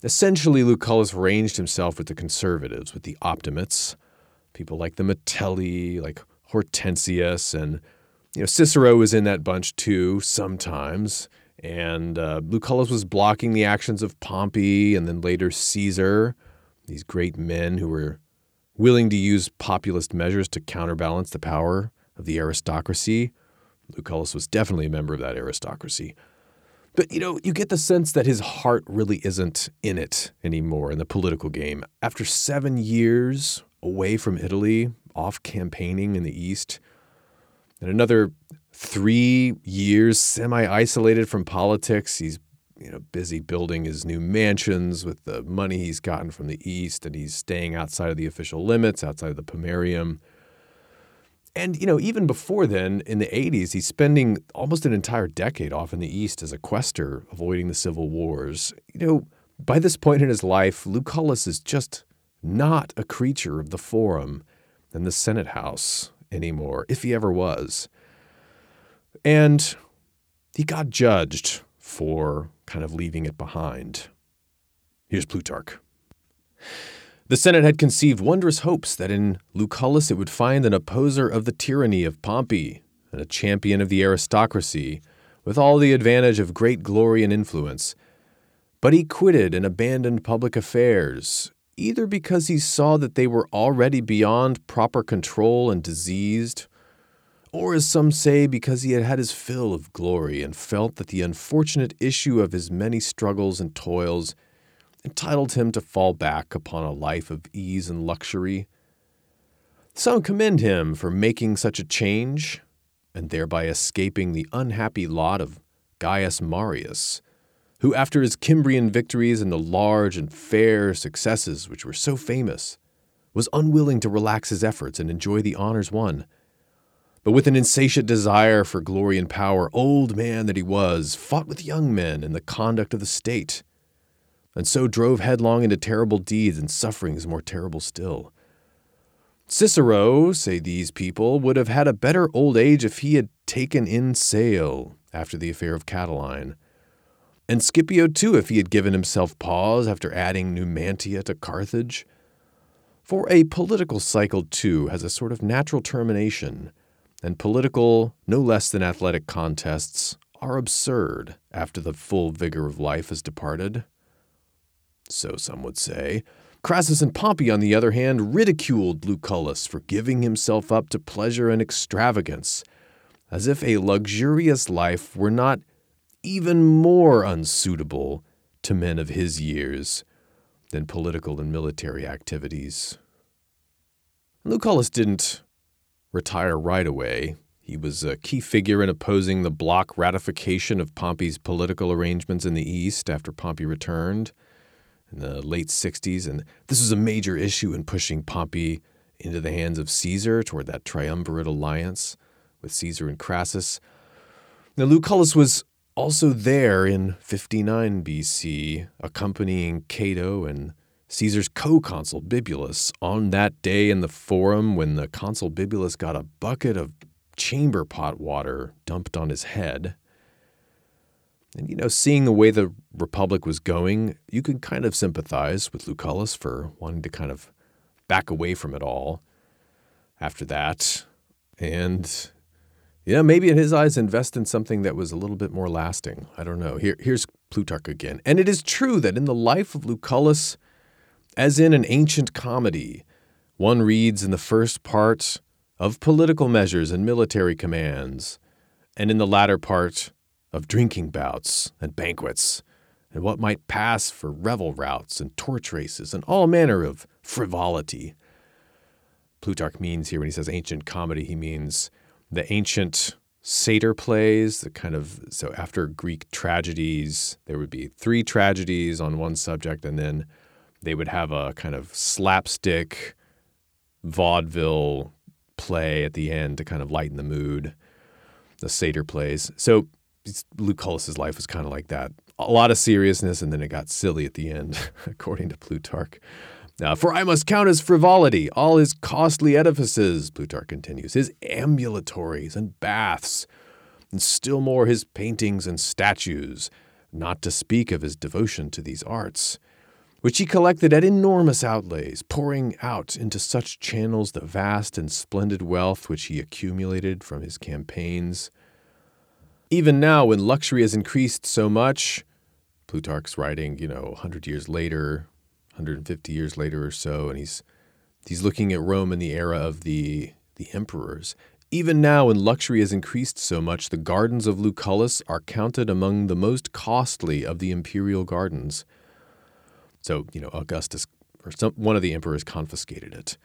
essentially Lucullus ranged himself with the conservatives, with the optimates, people like the Metelli, like Hortensius, and you know Cicero was in that bunch too sometimes. And uh, Lucullus was blocking the actions of Pompey and then later Caesar, these great men who were willing to use populist measures to counterbalance the power of the aristocracy. Lucullus was definitely a member of that aristocracy. But you know, you get the sense that his heart really isn't in it anymore in the political game. After seven years away from Italy, off campaigning in the East, and another three years semi isolated from politics. He's you know busy building his new mansions with the money he's gotten from the east and he's staying outside of the official limits outside of the pomerium. And you know even before then in the 80s he's spending almost an entire decade off in the east as a quaestor avoiding the civil wars. You know by this point in his life lucullus is just not a creature of the forum and the senate house anymore if he ever was and he got judged for kind of leaving it behind. Here's Plutarch. The Senate had conceived wondrous hopes that in Lucullus it would find an opposer of the tyranny of Pompey and a champion of the aristocracy, with all the advantage of great glory and influence. But he quitted and abandoned public affairs, either because he saw that they were already beyond proper control and diseased, or as some say, because he had had his fill of glory and felt that the unfortunate issue of his many struggles and toils entitled him to fall back upon a life of ease and luxury. Some commend him for making such a change, and thereby escaping the unhappy lot of Gaius Marius, who, after his Cimbrian victories and the large and fair successes which were so famous, was unwilling to relax his efforts and enjoy the honors won. But with an insatiate desire for glory and power, old man that he was, fought with young men in the conduct of the state, and so drove headlong into terrible deeds and sufferings more terrible still. Cicero, say these people, would have had a better old age if he had taken in sail after the affair of Catiline. And Scipio, too, if he had given himself pause after adding Numantia to Carthage. For a political cycle, too, has a sort of natural termination, and political, no less than athletic contests, are absurd after the full vigor of life has departed. So some would say. Crassus and Pompey, on the other hand, ridiculed Lucullus for giving himself up to pleasure and extravagance, as if a luxurious life were not even more unsuitable to men of his years than political and military activities. Lucullus didn't retire right away. He was a key figure in opposing the block ratification of Pompey's political arrangements in the East after Pompey returned in the late 60s. And this was a major issue in pushing Pompey into the hands of Caesar toward that triumvirate alliance with Caesar and Crassus. Now, Lucullus was also there in 59 BC, accompanying Cato and Caesar's co consul Bibulus on that day in the forum when the consul Bibulus got a bucket of chamber pot water dumped on his head. And, you know, seeing the way the Republic was going, you could kind of sympathize with Lucullus for wanting to kind of back away from it all after that. And, yeah, maybe in his eyes, invest in something that was a little bit more lasting. I don't know. Here, here's Plutarch again. And it is true that in the life of Lucullus, as in an ancient comedy, one reads in the first part of political measures and military commands, and in the latter part of drinking bouts and banquets, and what might pass for revel routs and torch races and all manner of frivolity. Plutarch means here when he says ancient comedy, he means the ancient satyr plays, the kind of so after Greek tragedies, there would be three tragedies on one subject, and then they would have a kind of slapstick vaudeville play at the end to kind of lighten the mood. The satyr plays. So Lucullus's life was kind of like that. A lot of seriousness, and then it got silly at the end, according to Plutarch. Uh, For I must count as frivolity all his costly edifices, Plutarch continues, his ambulatories and baths, and still more his paintings and statues, not to speak of his devotion to these arts, which he collected at enormous outlays, pouring out into such channels the vast and splendid wealth which he accumulated from his campaigns even now, when luxury has increased so much, Plutarch's writing, you know, 100 years later, 150 years later or so, and he's he's looking at Rome in the era of the the emperors. Even now, when luxury has increased so much, the gardens of Lucullus are counted among the most costly of the imperial gardens. So, you know, Augustus or some, one of the emperors confiscated it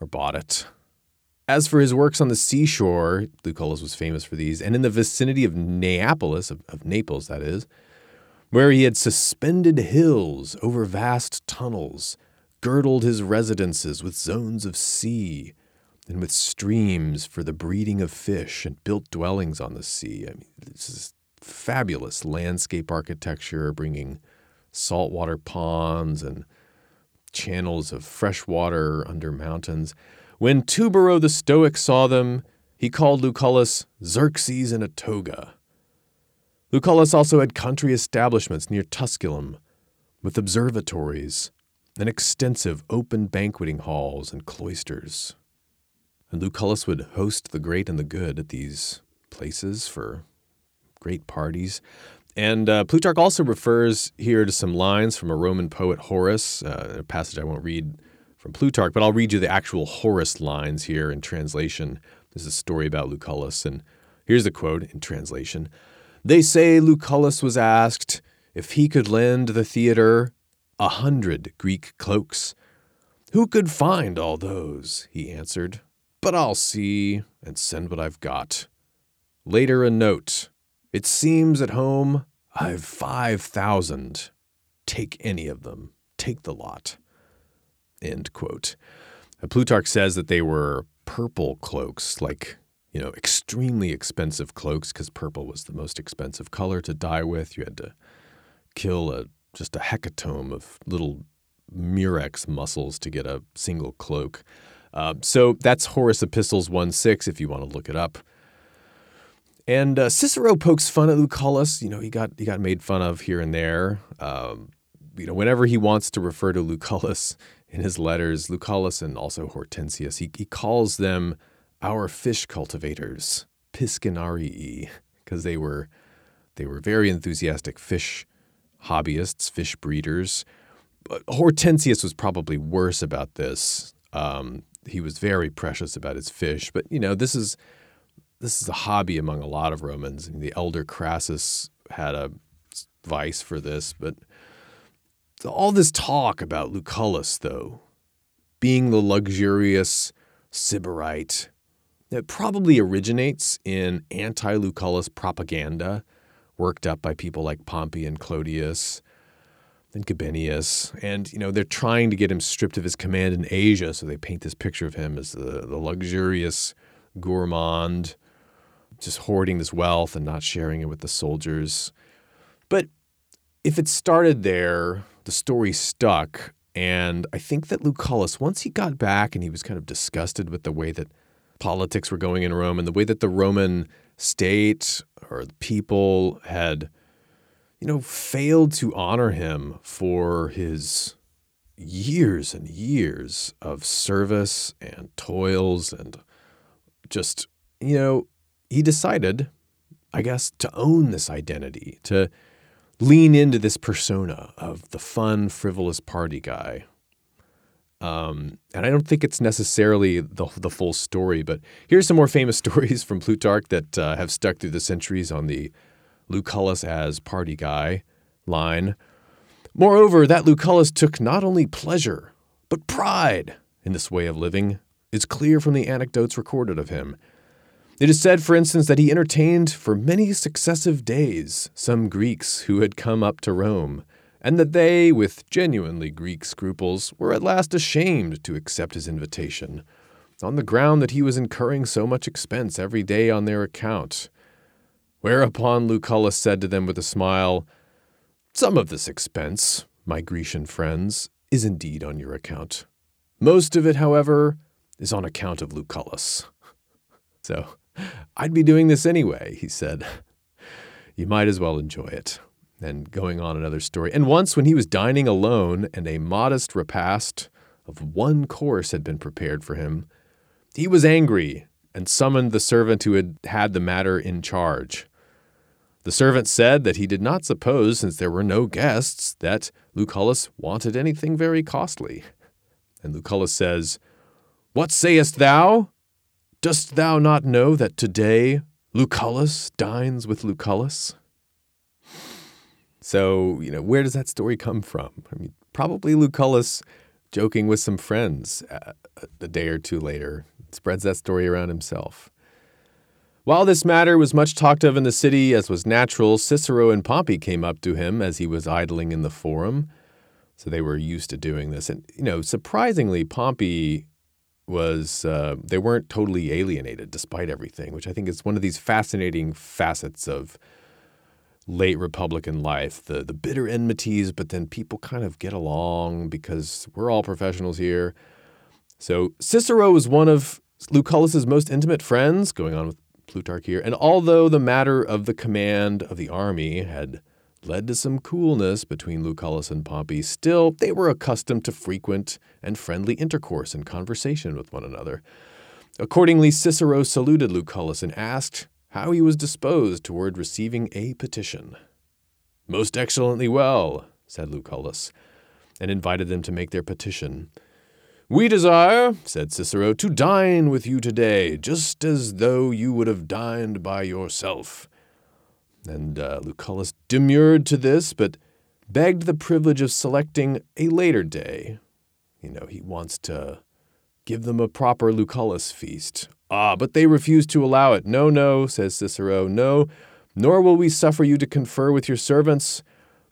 or bought it. As for his works on the seashore, Lucullus was famous for these, and in the vicinity of Neapolis, of, of Naples, that is, where he had suspended hills over vast tunnels, girdled his residences with zones of sea, and with streams for the breeding of fish, and built dwellings on the sea. I mean, this is fabulous landscape architecture, bringing saltwater ponds and channels of fresh water under mountains. When Tubero the Stoic saw them, he called Lucullus Xerxes in a toga. Lucullus also had country establishments near Tusculum, with observatories and extensive open banqueting halls and cloisters. And Lucullus would host the great and the good at these places for great parties. And uh, Plutarch also refers here to some lines from a Roman poet, Horace, uh, a passage I won't read from Plutarch, but I'll read you the actual Horace lines here in translation. This is a story about Lucullus, and here's the quote in translation They say Lucullus was asked if he could lend the theater a hundred Greek cloaks. Who could find all those? he answered. But I'll see and send what I've got. Later, a note. It seems at home I've five thousand. Take any of them. Take the lot. End quote. Plutarch says that they were purple cloaks, like, you know, extremely expensive cloaks, because purple was the most expensive color to dye with. You had to kill a just a hecatomb of little murex mussels to get a single cloak. Uh, so that's Horace Epistles 1 6, if you want to look it up. And uh, Cicero pokes fun at Lucullus. You know, he got he got made fun of here and there. Um, you know, whenever he wants to refer to Lucullus in his letters, Lucullus and also Hortensius, he, he calls them our fish cultivators, piscinarii, because they were they were very enthusiastic fish hobbyists, fish breeders. But Hortensius was probably worse about this. Um, he was very precious about his fish, but you know this is this is a hobby among a lot of Romans. I mean, the elder Crassus had a vice for this, but all this talk about Lucullus, though, being the luxurious sybarite, it probably originates in anti Lucullus propaganda worked up by people like Pompey and Clodius and Gabinius. And, you know, they're trying to get him stripped of his command in Asia. So they paint this picture of him as the, the luxurious gourmand, just hoarding this wealth and not sharing it with the soldiers. But if it started there, the story stuck. And I think that Lucullus, once he got back and he was kind of disgusted with the way that politics were going in Rome and the way that the Roman state or the people had, you know, failed to honor him for his years and years of service and toils and just, you know, he decided, I guess, to own this identity, to lean into this persona of the fun, frivolous party guy. Um, and I don't think it's necessarily the, the full story, but here's some more famous stories from Plutarch that uh, have stuck through the centuries on the Lucullus as party guy line. Moreover, that Lucullus took not only pleasure, but pride in this way of living is clear from the anecdotes recorded of him. It is said, for instance, that he entertained for many successive days some Greeks who had come up to Rome and that they, with genuinely Greek scruples, were at last ashamed to accept his invitation, on the ground that he was incurring so much expense every day on their account. Whereupon Lucullus said to them with a smile, Some of this expense, my Grecian friends, is indeed on your account. Most of it, however, is on account of Lucullus. So, I'd be doing this anyway, he said. You might as well enjoy it and going on another story. And once, when he was dining alone and a modest repast of one course had been prepared for him, he was angry and summoned the servant who had had the matter in charge. The servant said that he did not suppose, since there were no guests, that Lucullus wanted anything very costly. And Lucullus says, What sayest thou? Dost thou not know that today Lucullus dines with Lucullus? So, you know, where does that story come from? I mean, probably Lucullus joking with some friends uh, a day or two later spreads that story around himself. While this matter was much talked of in the city, as was natural, Cicero and Pompey came up to him as he was idling in the forum. So they were used to doing this. And, you know, surprisingly, Pompey was, uh, they weren't totally alienated despite everything, which I think is one of these fascinating facets of late Republican life, the the bitter enmities, but then people kind of get along because we're all professionals here. So Cicero was one of Lucullus's most intimate friends, going on with Plutarch here, and although the matter of the command of the army had led to some coolness between Lucullus and Pompey, still they were accustomed to frequent and friendly intercourse and conversation with one another. Accordingly, Cicero saluted Lucullus and asked how he was disposed toward receiving a petition. Most excellently well, said Lucullus, and invited them to make their petition. We desire, said Cicero, to dine with you today, just as though you would have dined by yourself. And uh, Lucullus demurred to this, but begged the privilege of selecting a later day. You know, he wants to give them a proper Lucullus feast. Ah, but they refuse to allow it. No, no, says Cicero, no, nor will we suffer you to confer with your servants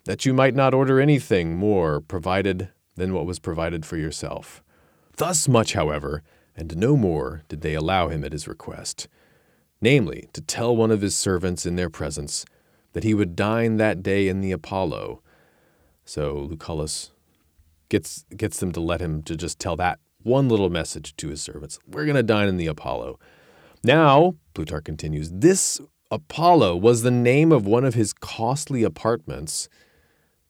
that you might not order anything more provided than what was provided for yourself. Thus much, however, and no more did they allow him at his request, namely, to tell one of his servants in their presence that he would dine that day in the Apollo. So Lucullus gets gets them to let him to just tell that one little message to his servants. We're going to dine in the Apollo. Now, Plutarch continues, this Apollo was the name of one of his costly apartments,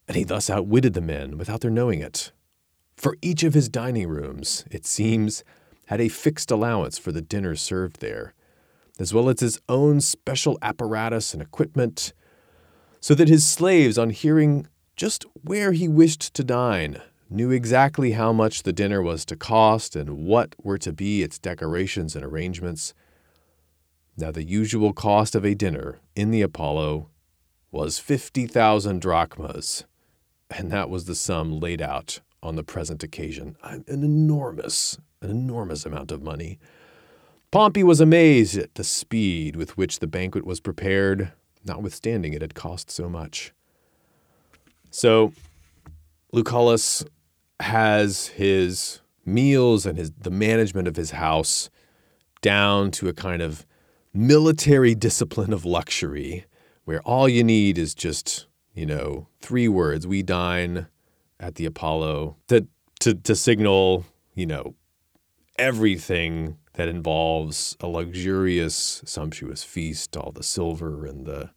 and he thus outwitted the men without their knowing it. For each of his dining rooms, it seems, had a fixed allowance for the dinner served there, as well as his own special apparatus and equipment, so that his slaves, on hearing just where he wished to dine, knew exactly how much the dinner was to cost and what were to be its decorations and arrangements. Now, the usual cost of a dinner in the Apollo was 50,000 drachmas, and that was the sum laid out on the present occasion. An enormous, an enormous amount of money. Pompey was amazed at the speed with which the banquet was prepared, notwithstanding it had cost so much. So, Lucullus has his meals and his the management of his house down to a kind of military discipline of luxury where all you need is just, you know, three words. We dine at the Apollo to to to signal, you know, everything that involves a luxurious, sumptuous feast, all the silver and the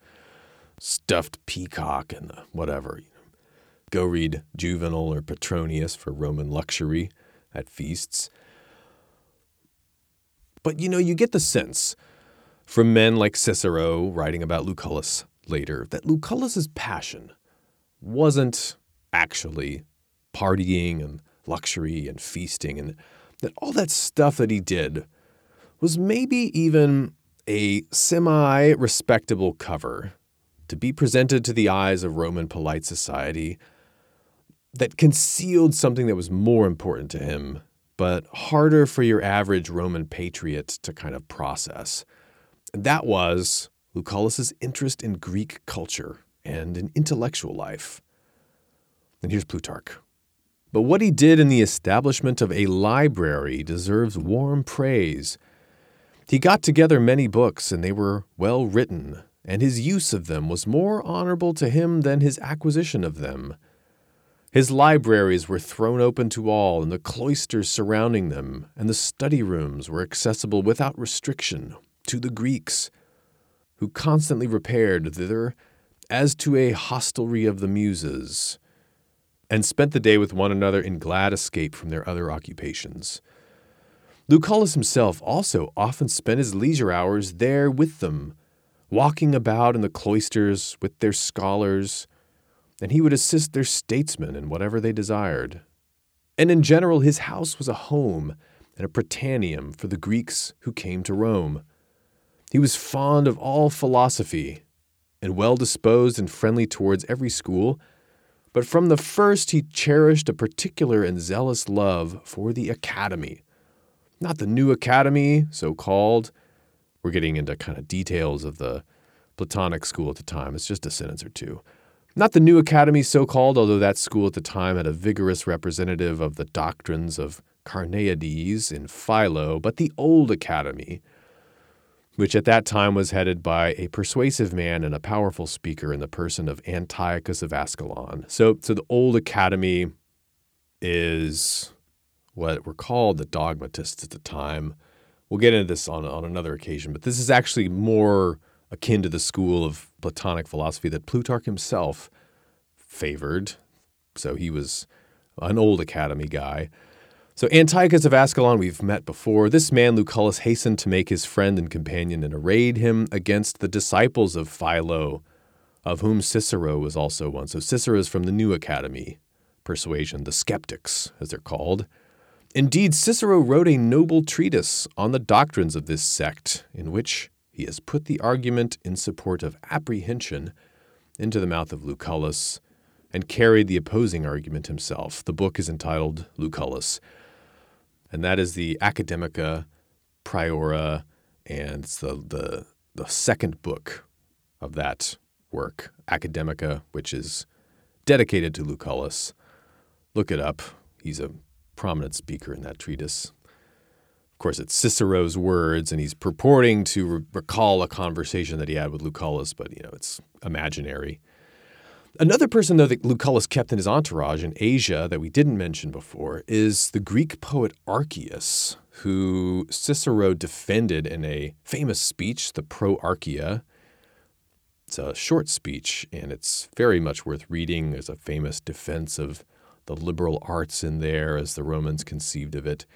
stuffed peacock and the whatever. Go read Juvenal or Petronius for Roman luxury at feasts. But you know, you get the sense from men like Cicero writing about Lucullus later that Lucullus's passion wasn't actually partying and luxury and feasting and that all that stuff that he did was maybe even a semi respectable cover to be presented to the eyes of Roman polite society that concealed something that was more important to him, but harder for your average Roman patriot to kind of process. And that was Lucullus's interest in Greek culture and in intellectual life. And here's Plutarch. But what he did in the establishment of a library deserves warm praise. He got together many books, and they were well written, and his use of them was more honorable to him than his acquisition of them. His libraries were thrown open to all, and the cloisters surrounding them, and the study rooms were accessible without restriction to the Greeks, who constantly repaired thither as to a hostelry of the Muses, and spent the day with one another in glad escape from their other occupations. Lucullus himself also often spent his leisure hours there with them, walking about in the cloisters with their scholars and he would assist their statesmen in whatever they desired. And in general, his house was a home and a prytaneum for the Greeks who came to Rome. He was fond of all philosophy and well disposed and friendly towards every school, but from the first he cherished a particular and zealous love for the academy. Not the new academy, so called. We're getting into kind of details of the Platonic school at the time. It's just a sentence or two. Not the new academy, so called, although that school at the time had a vigorous representative of the doctrines of Carneades in Philo, but the old academy, which at that time was headed by a persuasive man and a powerful speaker in the person of Antiochus of Ascalon. So, so the old academy is what were called the dogmatists at the time. We'll get into this on, on another occasion, but this is actually more akin to the school of Platonic philosophy that Plutarch himself favored. So he was an old academy guy. So Antiochus of Ascalon, we've met before. This man, Lucullus, hastened to make his friend and companion and arrayed him against the disciples of Philo, of whom Cicero was also one. So Cicero is from the new academy persuasion, the skeptics, as they're called. Indeed, Cicero wrote a noble treatise on the doctrines of this sect, in which he has put the argument in support of apprehension into the mouth of Lucullus and carried the opposing argument himself. The book is entitled Lucullus, and that is the Academica Priora, and it's the, the, the second book of that work, Academica, which is dedicated to Lucullus. Look it up. He's a prominent speaker in that treatise. Of course, it's Cicero's words, and he's purporting to re- recall a conversation that he had with Lucullus, but you know it's imaginary. Another person, though, that Lucullus kept in his entourage in Asia that we didn't mention before is the Greek poet Archias, who Cicero defended in a famous speech, the Pro Archia. It's a short speech, and it's very much worth reading. There's a famous defense of the liberal arts in there as the Romans conceived of it.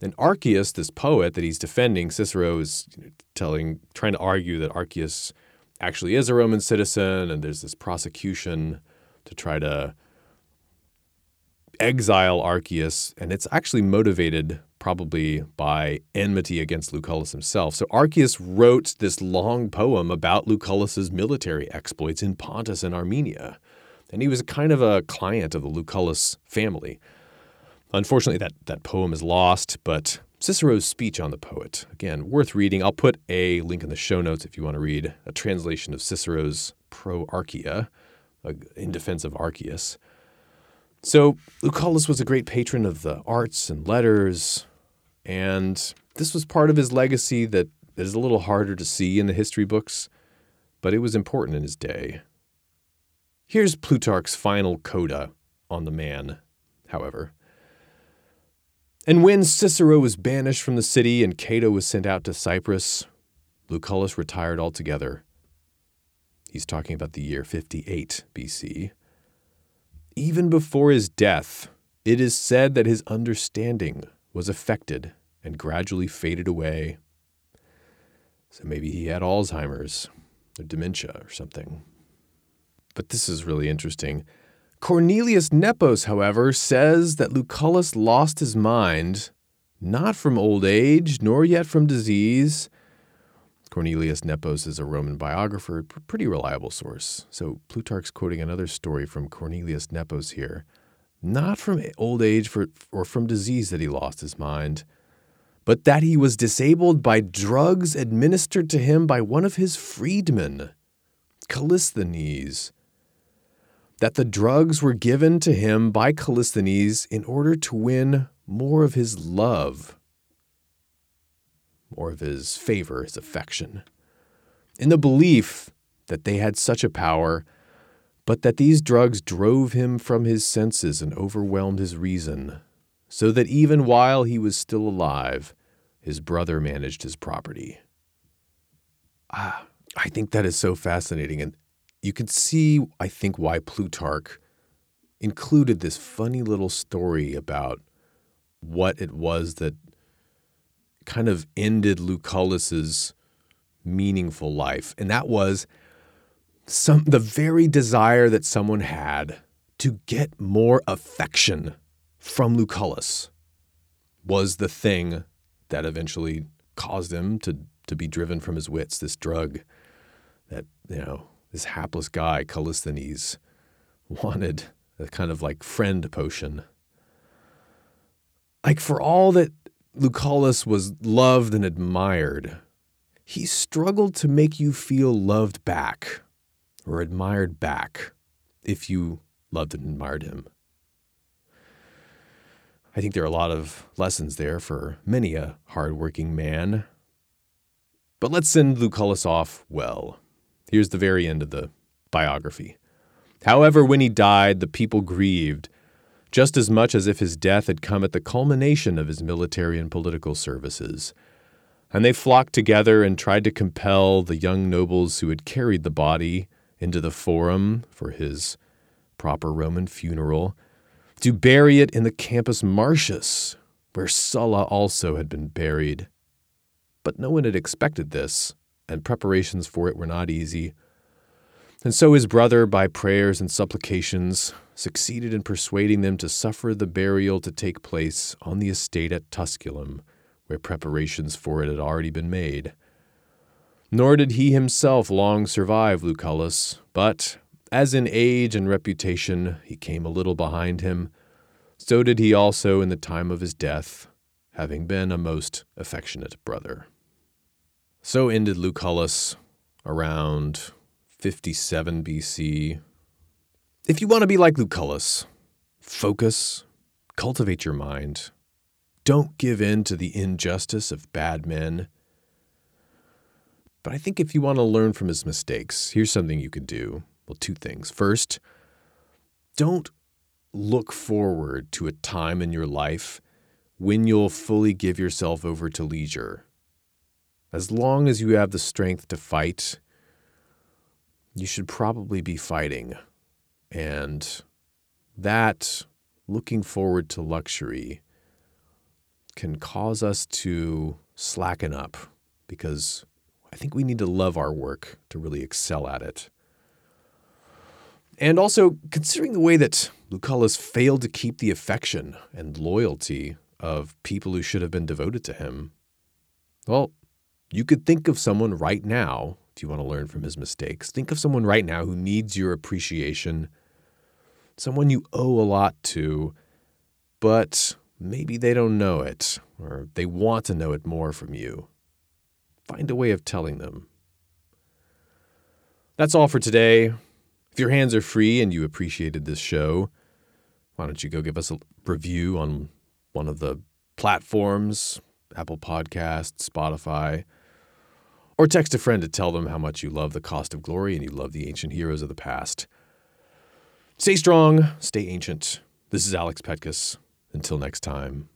And Archias, this poet that he's defending, Cicero is telling, trying to argue that Archias actually is a Roman citizen, and there's this prosecution to try to exile Archias, and it's actually motivated probably by enmity against Lucullus himself. So Archias wrote this long poem about Lucullus's military exploits in Pontus and Armenia, and he was kind of a client of the Lucullus family. Unfortunately, that, that poem is lost, but Cicero's speech on the poet. Again, worth reading. I'll put a link in the show notes if you want to read a translation of Cicero's Pro Archia uh, in defense of Archias. So, Lucullus was a great patron of the arts and letters, and this was part of his legacy that is a little harder to see in the history books, but it was important in his day. Here's Plutarch's final coda on the man, however. And when Cicero was banished from the city and Cato was sent out to Cyprus, Lucullus retired altogether. He's talking about the year 58 BC. Even before his death, it is said that his understanding was affected and gradually faded away. So maybe he had Alzheimer's or dementia or something. But this is really interesting. Cornelius Nepos, however, says that Lucullus lost his mind not from old age, nor yet from disease. Cornelius Nepos is a Roman biographer, a pretty reliable source. So Plutarch's quoting another story from Cornelius Nepos here. Not from old age for, or from disease that he lost his mind, but that he was disabled by drugs administered to him by one of his freedmen, Callisthenes that the drugs were given to him by Callisthenes in order to win more of his love, more of his favor, his affection, in the belief that they had such a power, but that these drugs drove him from his senses and overwhelmed his reason, so that even while he was still alive, his brother managed his property. Ah, I think that is so fascinating. And you can see, I think, why Plutarch included this funny little story about what it was that kind of ended Lucullus's meaningful life. And that was some the very desire that someone had to get more affection from Lucullus was the thing that eventually caused him to to be driven from his wits, this drug that, you know, this hapless guy, Callisthenes, wanted a kind of like friend potion. Like, for all that Lucullus was loved and admired, he struggled to make you feel loved back or admired back if you loved and admired him. I think there are a lot of lessons there for many a hardworking man. But let's send Lucullus off well. Here's the very end of the biography. However, when he died, the people grieved, just as much as if his death had come at the culmination of his military and political services. And they flocked together and tried to compel the young nobles who had carried the body into the forum for his proper Roman funeral to bury it in the Campus Martius, where Sulla also had been buried. But no one had expected this and preparations for it were not easy. And so his brother, by prayers and supplications, succeeded in persuading them to suffer the burial to take place on the estate at Tusculum, where preparations for it had already been made. Nor did he himself long survive Lucullus, but, as in age and reputation he came a little behind him, so did he also in the time of his death, having been a most affectionate brother. So ended Lucullus around 57 BC. If you want to be like Lucullus, focus, cultivate your mind. Don't give in to the injustice of bad men. But I think if you want to learn from his mistakes, here's something you could do. Well, two things. First, don't look forward to a time in your life when you'll fully give yourself over to leisure. As long as you have the strength to fight, you should probably be fighting. And that, looking forward to luxury, can cause us to slacken up because I think we need to love our work to really excel at it. And also, considering the way that Lucullus failed to keep the affection and loyalty of people who should have been devoted to him, well, you could think of someone right now, if you want to learn from his mistakes, think of someone right now who needs your appreciation, someone you owe a lot to, but maybe they don't know it, or they want to know it more from you. Find a way of telling them. That's all for today. If your hands are free and you appreciated this show, why don't you go give us a review on one of the platforms Apple Podcasts, Spotify, or text a friend to tell them how much you love the cost of glory and you love the ancient heroes of the past. Stay strong, stay ancient. This is Alex Petkus. Until next time.